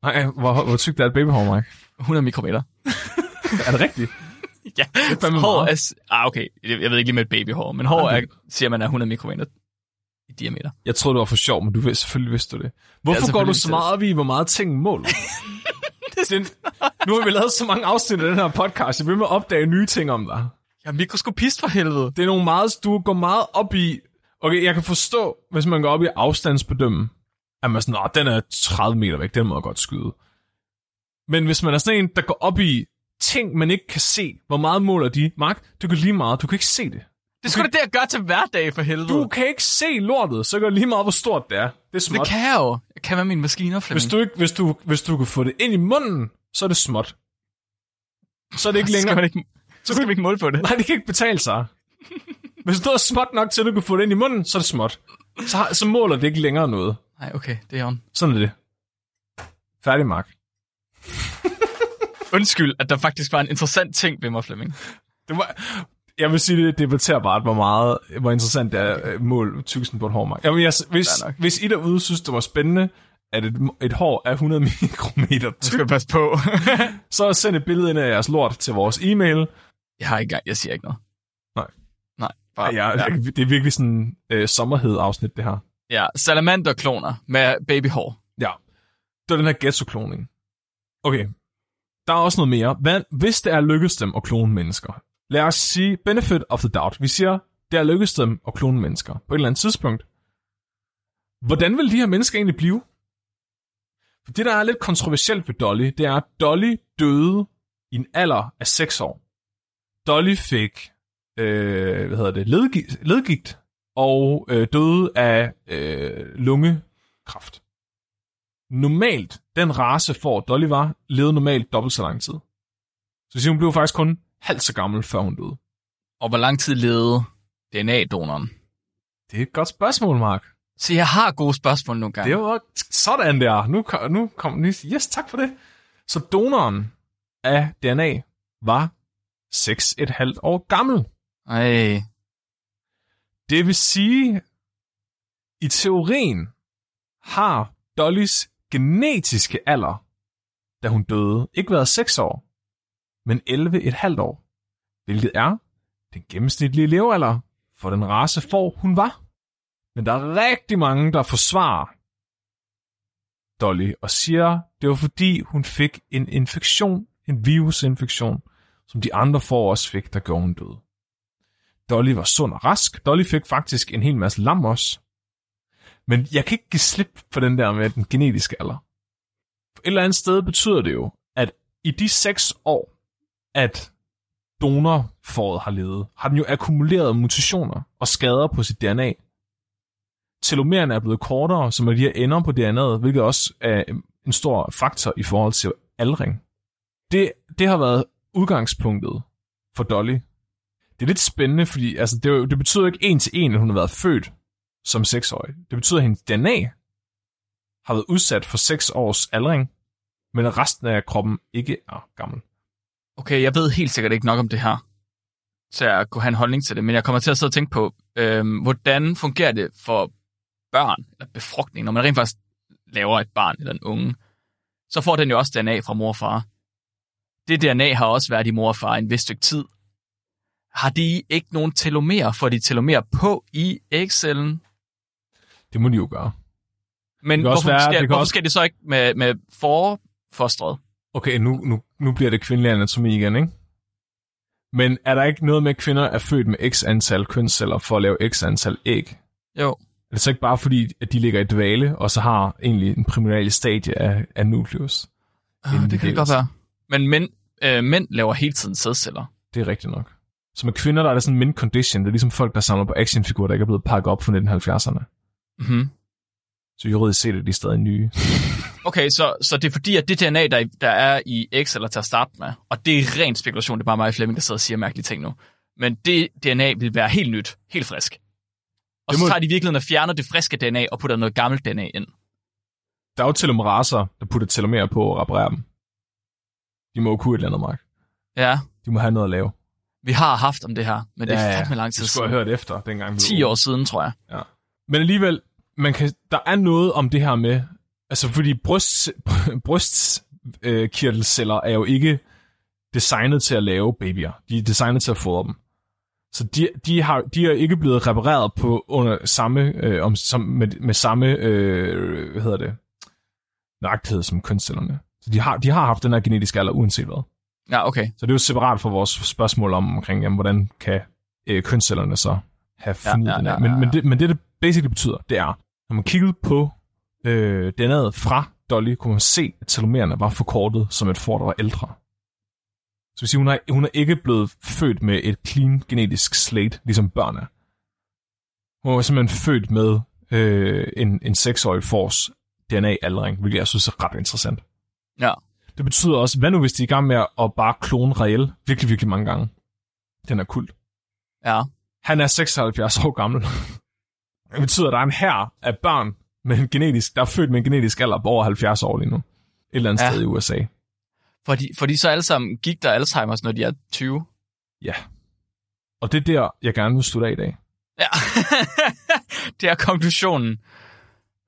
Nej, hvor, hvor tykt er et babyhår, Mark? 100 mikrometer. Er det rigtigt? Ja, er fandme hår meget. er... Ah, okay. Jeg ved ikke lige med et babyhår, men hår er, siger man er 100 mikrometer i diameter. Jeg troede, det var for sjov, men du ved, selvfølgelig vidste du det. Hvorfor Ja, går du så meget op i, hvor meget ting måler? den, nu har vi lavet så mange afsnit af den her podcast, jeg vil med at opdage nye ting om dig. Jeg er mikroskopist for helvede. Det er nogle meget, du går meget op i, okay, jeg kan forstå, hvis man går op i afstandsbedømme, at man sådan, "Nå, den er 30 meter væk, den må jeg godt skyde. Men hvis man er sådan en, der går op i ting, man ikke kan se, hvor meget måler de? Mark, du kan lige meget, du kan ikke se det. Det sgu da det, jeg gør til hverdag for helvede. Du kan ikke se lortet, så gør lige meget, hvor stort det er. Det er småt. det kan jeg jo. Jeg kan med mine maskiner, Flemming. Hvis du, ikke, hvis, du, hvis du kan få det ind i munden, så er det småt. Så er det ikke skal længere. man ikke, så skal vi ikke måle på det. Nej, det kan ikke betale sig. Hvis du er småt nok til, at du kan få det ind i munden, så er det småt. Så, har- så måler det ikke længere noget. Nej, okay, det er on. Sådan er det. Færdig, Mark. Undskyld, at der faktisk var en interessant ting ved mig, Flemming. Det var, jeg vil sige, det debatterer bare, hvor meget, hvor interessant det er at måle tykkelsen på et hår, Mark. Jamen, jeg, hvis, hvis I derude synes, det var spændende, at et, et hår er 100 mikrometer Du tykt, skal passe på. så send et billede ind af jeres lort til vores e-mail. jeg har ikke jeg siger ikke noget. Nej. Nej, bare, Ja, ja. Det er virkelig sådan øh, sommerhed afsnit, det her. ja. Salamanderkloner med babyhår. Ja. Det var den her ghetto-kloning. Okay. Der er også noget mere. Hvad, hvis det er lykkedes dem at klone mennesker, lad os sige benefit of the doubt. Vi siger, det er lykkedes dem at klone mennesker på et eller andet tidspunkt. Hvordan vil de her mennesker egentlig blive? For det, der er lidt kontroversielt ved Dolly, det er, at Dolly døde i en alder af 6 år. Dolly fik øh, hvad hedder det, ledgigt, ledgigt og øh, døde af øh, lungekræft. Normalt, den race for Dolly var, levede normalt dobbelt så lang tid. Så hun blev faktisk kun halvt så gammel, før hun døde. Og hvor lang tid levede DNA-donoren? Det er et godt spørgsmål, Mark. Så jeg har gode spørgsmål nogle gange. Det var sådan der. Nu kom, nu kom Yes, tak for det. Så donoren af DNA var 6,5 år gammel. Ej, Det vil sige, i teorien har Dollys genetiske alder, da hun døde, ikke været 6 år, men 11,5 år, hvilket er den gennemsnitlige levealder for den race for hun var. Men der er rigtig mange, der forsvarer Dolly og siger, det var fordi hun fik en infektion, en virusinfektion, som de andre får også fik, der gjorde hun døde. Dolly var sund og rask. Dolly fik faktisk en hel masse lam også. Men jeg kan ikke give slip på den der med den genetiske alder. På et eller andet sted betyder det jo, at i de seks år, at donorforet har levet, har den jo akkumuleret mutationer og skader på sit DNA. Telomererne er blevet kortere, som er de her ender på DNA'et, hvilket også er en stor faktor i forhold til aldring. Det, det har været udgangspunktet for Dolly. Det er lidt spændende, fordi altså, det, det betyder ikke en til en, at hun har været født som seksårig. Det betyder, at hendes DNA har været udsat for 6 års aldring, men resten af kroppen ikke er gammel. Okay, jeg ved helt sikkert ikke nok om det her, til at kunne have en holdning til det, men jeg kommer til at sidde og tænke på, øhm, hvordan fungerer det for børn, eller befrugtning, når man rent faktisk laver et barn eller en unge, så får den jo også DNA fra mor og far. Det DNA har også været i mor og far en vis stykke tid. Har de ikke nogen telomer? Får de telomer på i ægcellen? Det må de jo gøre. Men Det hvorfor, være- skal, det hvorfor også- skal det så ikke med, med forfostret? Okay, nu, nu, nu bliver det kvindelig anatomi igen, ikke? Men er der ikke noget med, at kvinder er født med x antal kønsceller for at lave x antal æg? Jo. Er det så ikke bare fordi, at de ligger i dvale, og så har egentlig en primordial stadie af, af nucleus? Ah, det kan det det godt være. Men mænd, øh, mænd laver hele tiden sædceller. Det er rigtigt nok. Så med kvinder, der er det sådan en condition. Det er ligesom folk, der samler på actionfigurer, der ikke er blevet pakket op fra 1970'erne. Mm-hmm. Så juridisk set er de stadig nye. Okay, så, så det er fordi, at det DNA, der, der er i ægceller til at starte med, og det er ren spekulation, det er bare mig og Flemming, der sidder og siger mærkelige ting nu, men det DNA vil være helt nyt, helt frisk. Og Det så må- tager de i virkeligheden og fjerner det friske DNA og putter noget gammelt DNA ind. Der er jo telomeraser, der putter telomerer på og reparerer dem. De må jo kunne et eller andet, Mark. Ja, De må have noget at lave. vi har haft om det her, men det er fandme lang tid Det skulle jeg siden. hørt efter, dengang. vi var 10 unge. år siden, tror jeg. Men alligevel, man kan, der er noget om det her med, altså fordi bryst, brystkirtelceller er jo ikke designet til at lave babyer. De er designet til at fodre dem. Så de, de, har, de er ikke blevet repareret på under samme, øh, om, som, med, med samme, øh, hvad hedder det, nøjagtighed som kønscellerne. Så de har, de har haft den her genetiske alder uanset hvad. Ja, okay. Så det er jo separat for vores spørgsmål om, omkring, jamen, hvordan kan øh, kønscellerne så have Ja, fundet ja, den her. ja, Men, ja, men, ja. det, men det, det basically betyder, det er, når man kiggede på øh, DNA'et fra Dolly, kunne man se, at telomererne var forkortet som et får, der var ældre. Så vil sige, hun er, hun er ikke blevet født med et clean genetisk slate, ligesom børn er. Hun var simpelthen født med øh, en, en seksårig fors DNA-aldring, hvilket jeg synes er ret interessant. Ja. Det betyder også, hvad nu hvis de er i gang med at bare klone Rael virkelig, virkelig mange gange? Den er kult. Ja. Han er 76 år gammel. Det betyder, at der er en her af børn, med en genetisk, der er født med en genetisk alder på over 70 år lige nu. Et eller andet Ja. sted i USA. Fordi, fordi så alle sammen gik der Alzheimer's, når de er 20. Ja. Og det er der, jeg gerne vil slutte af i dag. Ja. det er konklusionen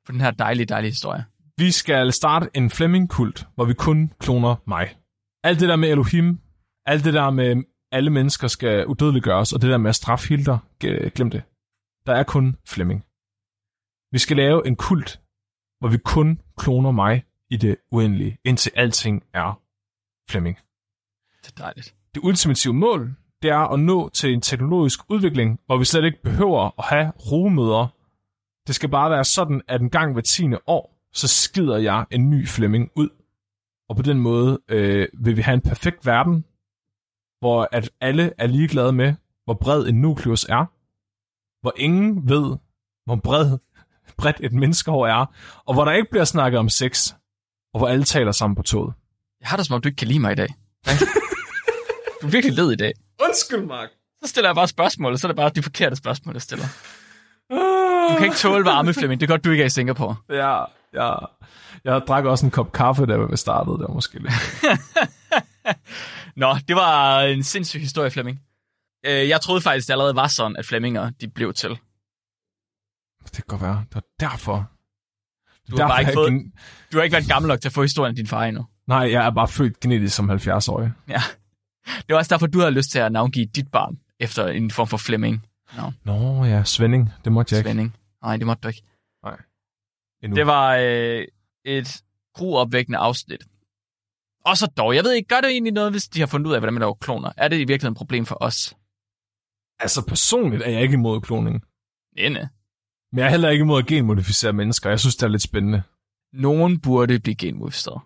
på den her dejlige, dejlige historie. Vi skal starte en Fleming-kult, hvor vi kun kloner mig. Alt det der med Elohim, alt det der med alle mennesker skal udødeliggøres, og det der med at straffe Hilder, glem det. Der er kun Flemming. Vi skal lave en kult, hvor vi kun kloner mig i det uendelige, indtil alting er Flemming. Det er dejligt. Det ultimative mål, det er at nå til en teknologisk udvikling, hvor vi slet ikke behøver at have rugemøder. Det skal bare være sådan, at en gang hver tiende år, så skider jeg en ny Flemming ud. Og på den måde øh, vil vi have en perfekt verden, hvor at alle er ligeglade med, hvor bred en nukleus er, hvor ingen ved, hvor bred, bredt et menneskehår er, og hvor der ikke bliver snakket om sex, og hvor alle taler sammen på toget. Jeg har det som om, du ikke kan lide mig i dag. du er virkelig led i dag. Undskyld, Mark. Så stiller jeg bare spørgsmål, og så er det bare de forkerte spørgsmål, jeg stiller. Du kan ikke tåle varme, Flemming. Det er godt, du ikke er i Singapore. Ja, ja. Jeg drak også en kop kaffe, da vi startede. Det var måske lidt. Nå, det var en sindssyg historie, Flemming. Øh, Jeg troede faktisk, det allerede var sådan, at Flemminger de blev til. Det kan godt være. Det var derfor. Du har bare ikke fået- gen- Du har ikke været gammel nok til at få historien af din far endnu. Nej, jeg er bare født genetisk som 70-årig. Ja. Det var også derfor, du havde lyst til at navngive dit barn efter en form for Flemming. Nå ja, Svending. Det måtte jeg ikke. Svending. Nej, det måtte du ikke. Endnu. Det var øh, et gruopvækkende afsnit. Og så dog, jeg ved ikke, gør det egentlig noget, hvis de har fundet ud af, hvordan man laver kloner? Er det i virkeligheden et problem for os? Altså personligt er jeg ikke imod kloning. Inde. Men jeg er heller ikke imod at genmodificere mennesker. Jeg synes, det er lidt spændende. Nogen burde blive genmodificeret.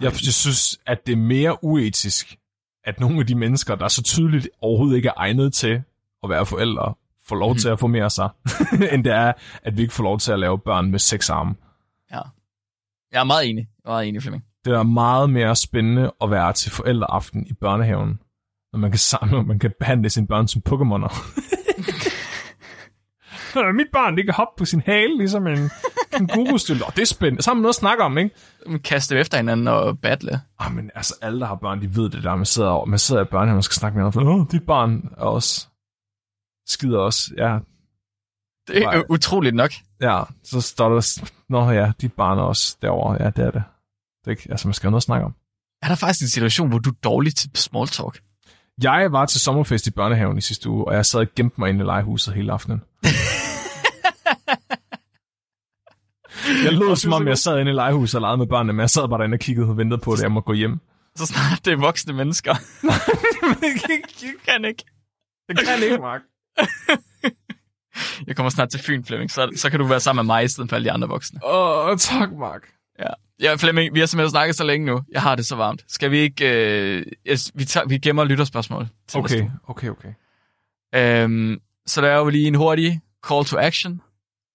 Jeg, jeg synes, at det er mere uetisk, at nogle af de mennesker, der så tydeligt overhovedet ikke er egnet til at være forældre, får lov Mhm. til at formere sig, end det er, at vi ikke får lov til at lave børn med seks arme. Jeg er meget enig. Jeg er meget enig, Flemming. Det er meget mere spændende at være til forældreaften i børnehaven, når man kan samle, og man kan behandle sine børn som Pokémoner. Mit barn, det kan hoppe på sin hale, ligesom en Kængurustylte. Og det er spændende. Så har man noget at snakke om, ikke? Kaste dem efter hinanden og battle. Ah, men altså, alle, der har børn, de ved det der. Man sidder, over, man sidder i børnehaven og skal snakke med hinanden. Åh, dit barn er også... Skider også. Ja, Det er utroligt nok. ja. Så står der... Nå ja, dit barn er også derovre. Ja, det er det. det er altså, man skal have noget at snakke om. Er der faktisk en situation, hvor du er dårlig til small talk? Jeg var til sommerfest i børnehaven i sidste uge, og jeg sad og gemte mig inde i legehuset hele aftenen. jeg lød som om, jeg sad inde i legehuset og legede med børnene, men jeg sad bare derinde og kiggede og ventede på, at jeg måtte gå hjem. Så snart det er voksne mennesker. jeg kan ikke. Det kan ikke, Mark. Jeg kommer snart til Fyn, Flemming, så, så kan du være sammen med mig i stedet for alle de andre voksne. Åh, oh, tak, Mark. Ja. Ja, Flemming, vi har simpelthen snakket så længe nu. Jeg har det så varmt. Skal vi ikke... Øh, vi, tager, vi gemmer lytterspørgsmål til Okay, okay, okay. Øhm, så der er jo lige en hurtig call to action.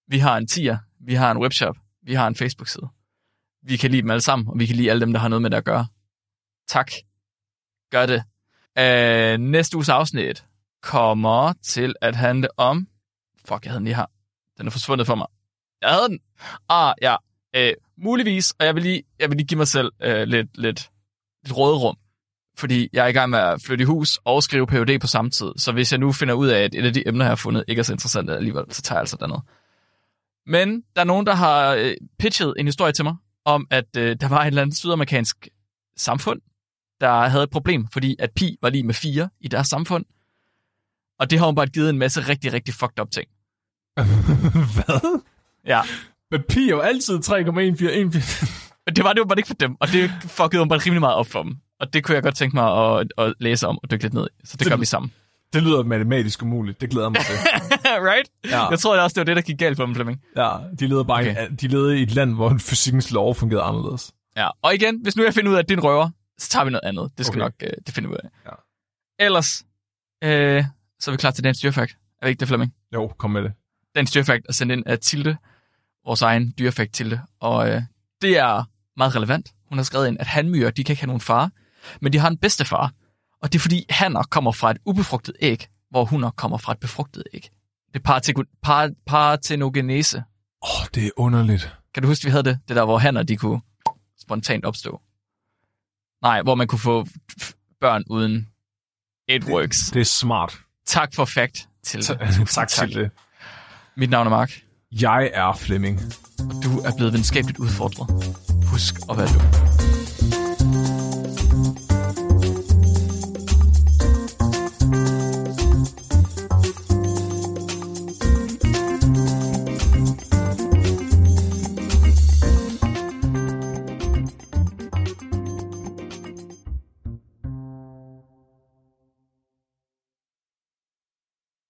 Vi har en tier, vi har en webshop, vi har en Facebook-side. Vi kan lide dem alle sammen, og vi kan lide alle dem, der har noget med det at gøre. Tak. Gør det. Øh, næste uges afsnit kommer til at handle om... Fuck, jeg havde den lige her. Den er forsvundet for mig. Jeg havde den. Ah, ja. Øh, muligvis, og jeg vil lige, jeg vil lige give mig selv øh, lidt, lidt, lidt råderum fordi jeg er i gang med at flytte i hus og skrive PhD på samme tid. Så hvis jeg nu finder ud af, at et af de emner, jeg har fundet, ikke er så interessant alligevel, så tager jeg altså det andet. Men der er nogen, der har øh, pitchet en historie til mig, om at øh, der var et eller andet sydamerikansk samfund, der havde et problem, fordi at pi var lige med 4 i deres samfund. Og det har bare givet en masse rigtig, rigtig fucked up ting. Hvad? Ja, Men pi er jo altid 3,1414. men det var det jo bare ikke for dem, og det fuckede jo bare rimelig meget op for dem. Og det kunne jeg godt tænke mig at, at læse om og dykke lidt ned i. Så det, Det- gør vi sammen. Det lyder matematisk umuligt. Det glæder mig til. right? Ja. Jeg tror også, det var det, der gik galt for dem, Flemming. Ja, de levede bare Okay. en, de levede i et land, hvor fysikkens lov fungerede anderledes. Ja. Og igen, hvis nu jeg finder ud af, at det er en røver, så tager vi noget andet. Det skal Okay. nok øh, det finder vi ud af. Ja. Ellers, øh, så er vi klar til dagens dyrefakt. Er vi ikke det, Flemming? Jo, kom med det. Dagens dyrefakt er sendt ind af Tilde, vores egen dyrefakt Tilde. Og øh, det er meget relevant. Hun har skrevet ind, at hanmyrer, de kan ikke have nogen far, men de har en bedstefar. Og det er fordi, hanner kommer fra et ubefrugtet æg, hvor hunder kommer fra et befrugtet æg. Det er par- partenogenese. Åh, oh, det er underligt. Kan du huske, vi havde det? Det der, hvor hanner, de kunne spontant opstå. Nej, hvor man kunne få børn uden it works. Det er smart. Tak for fact til Tak, det. tak til det. Mit navn er Mark. Jeg er Flemming. Du er blevet videnskabeligt udfordret. Husk at være du.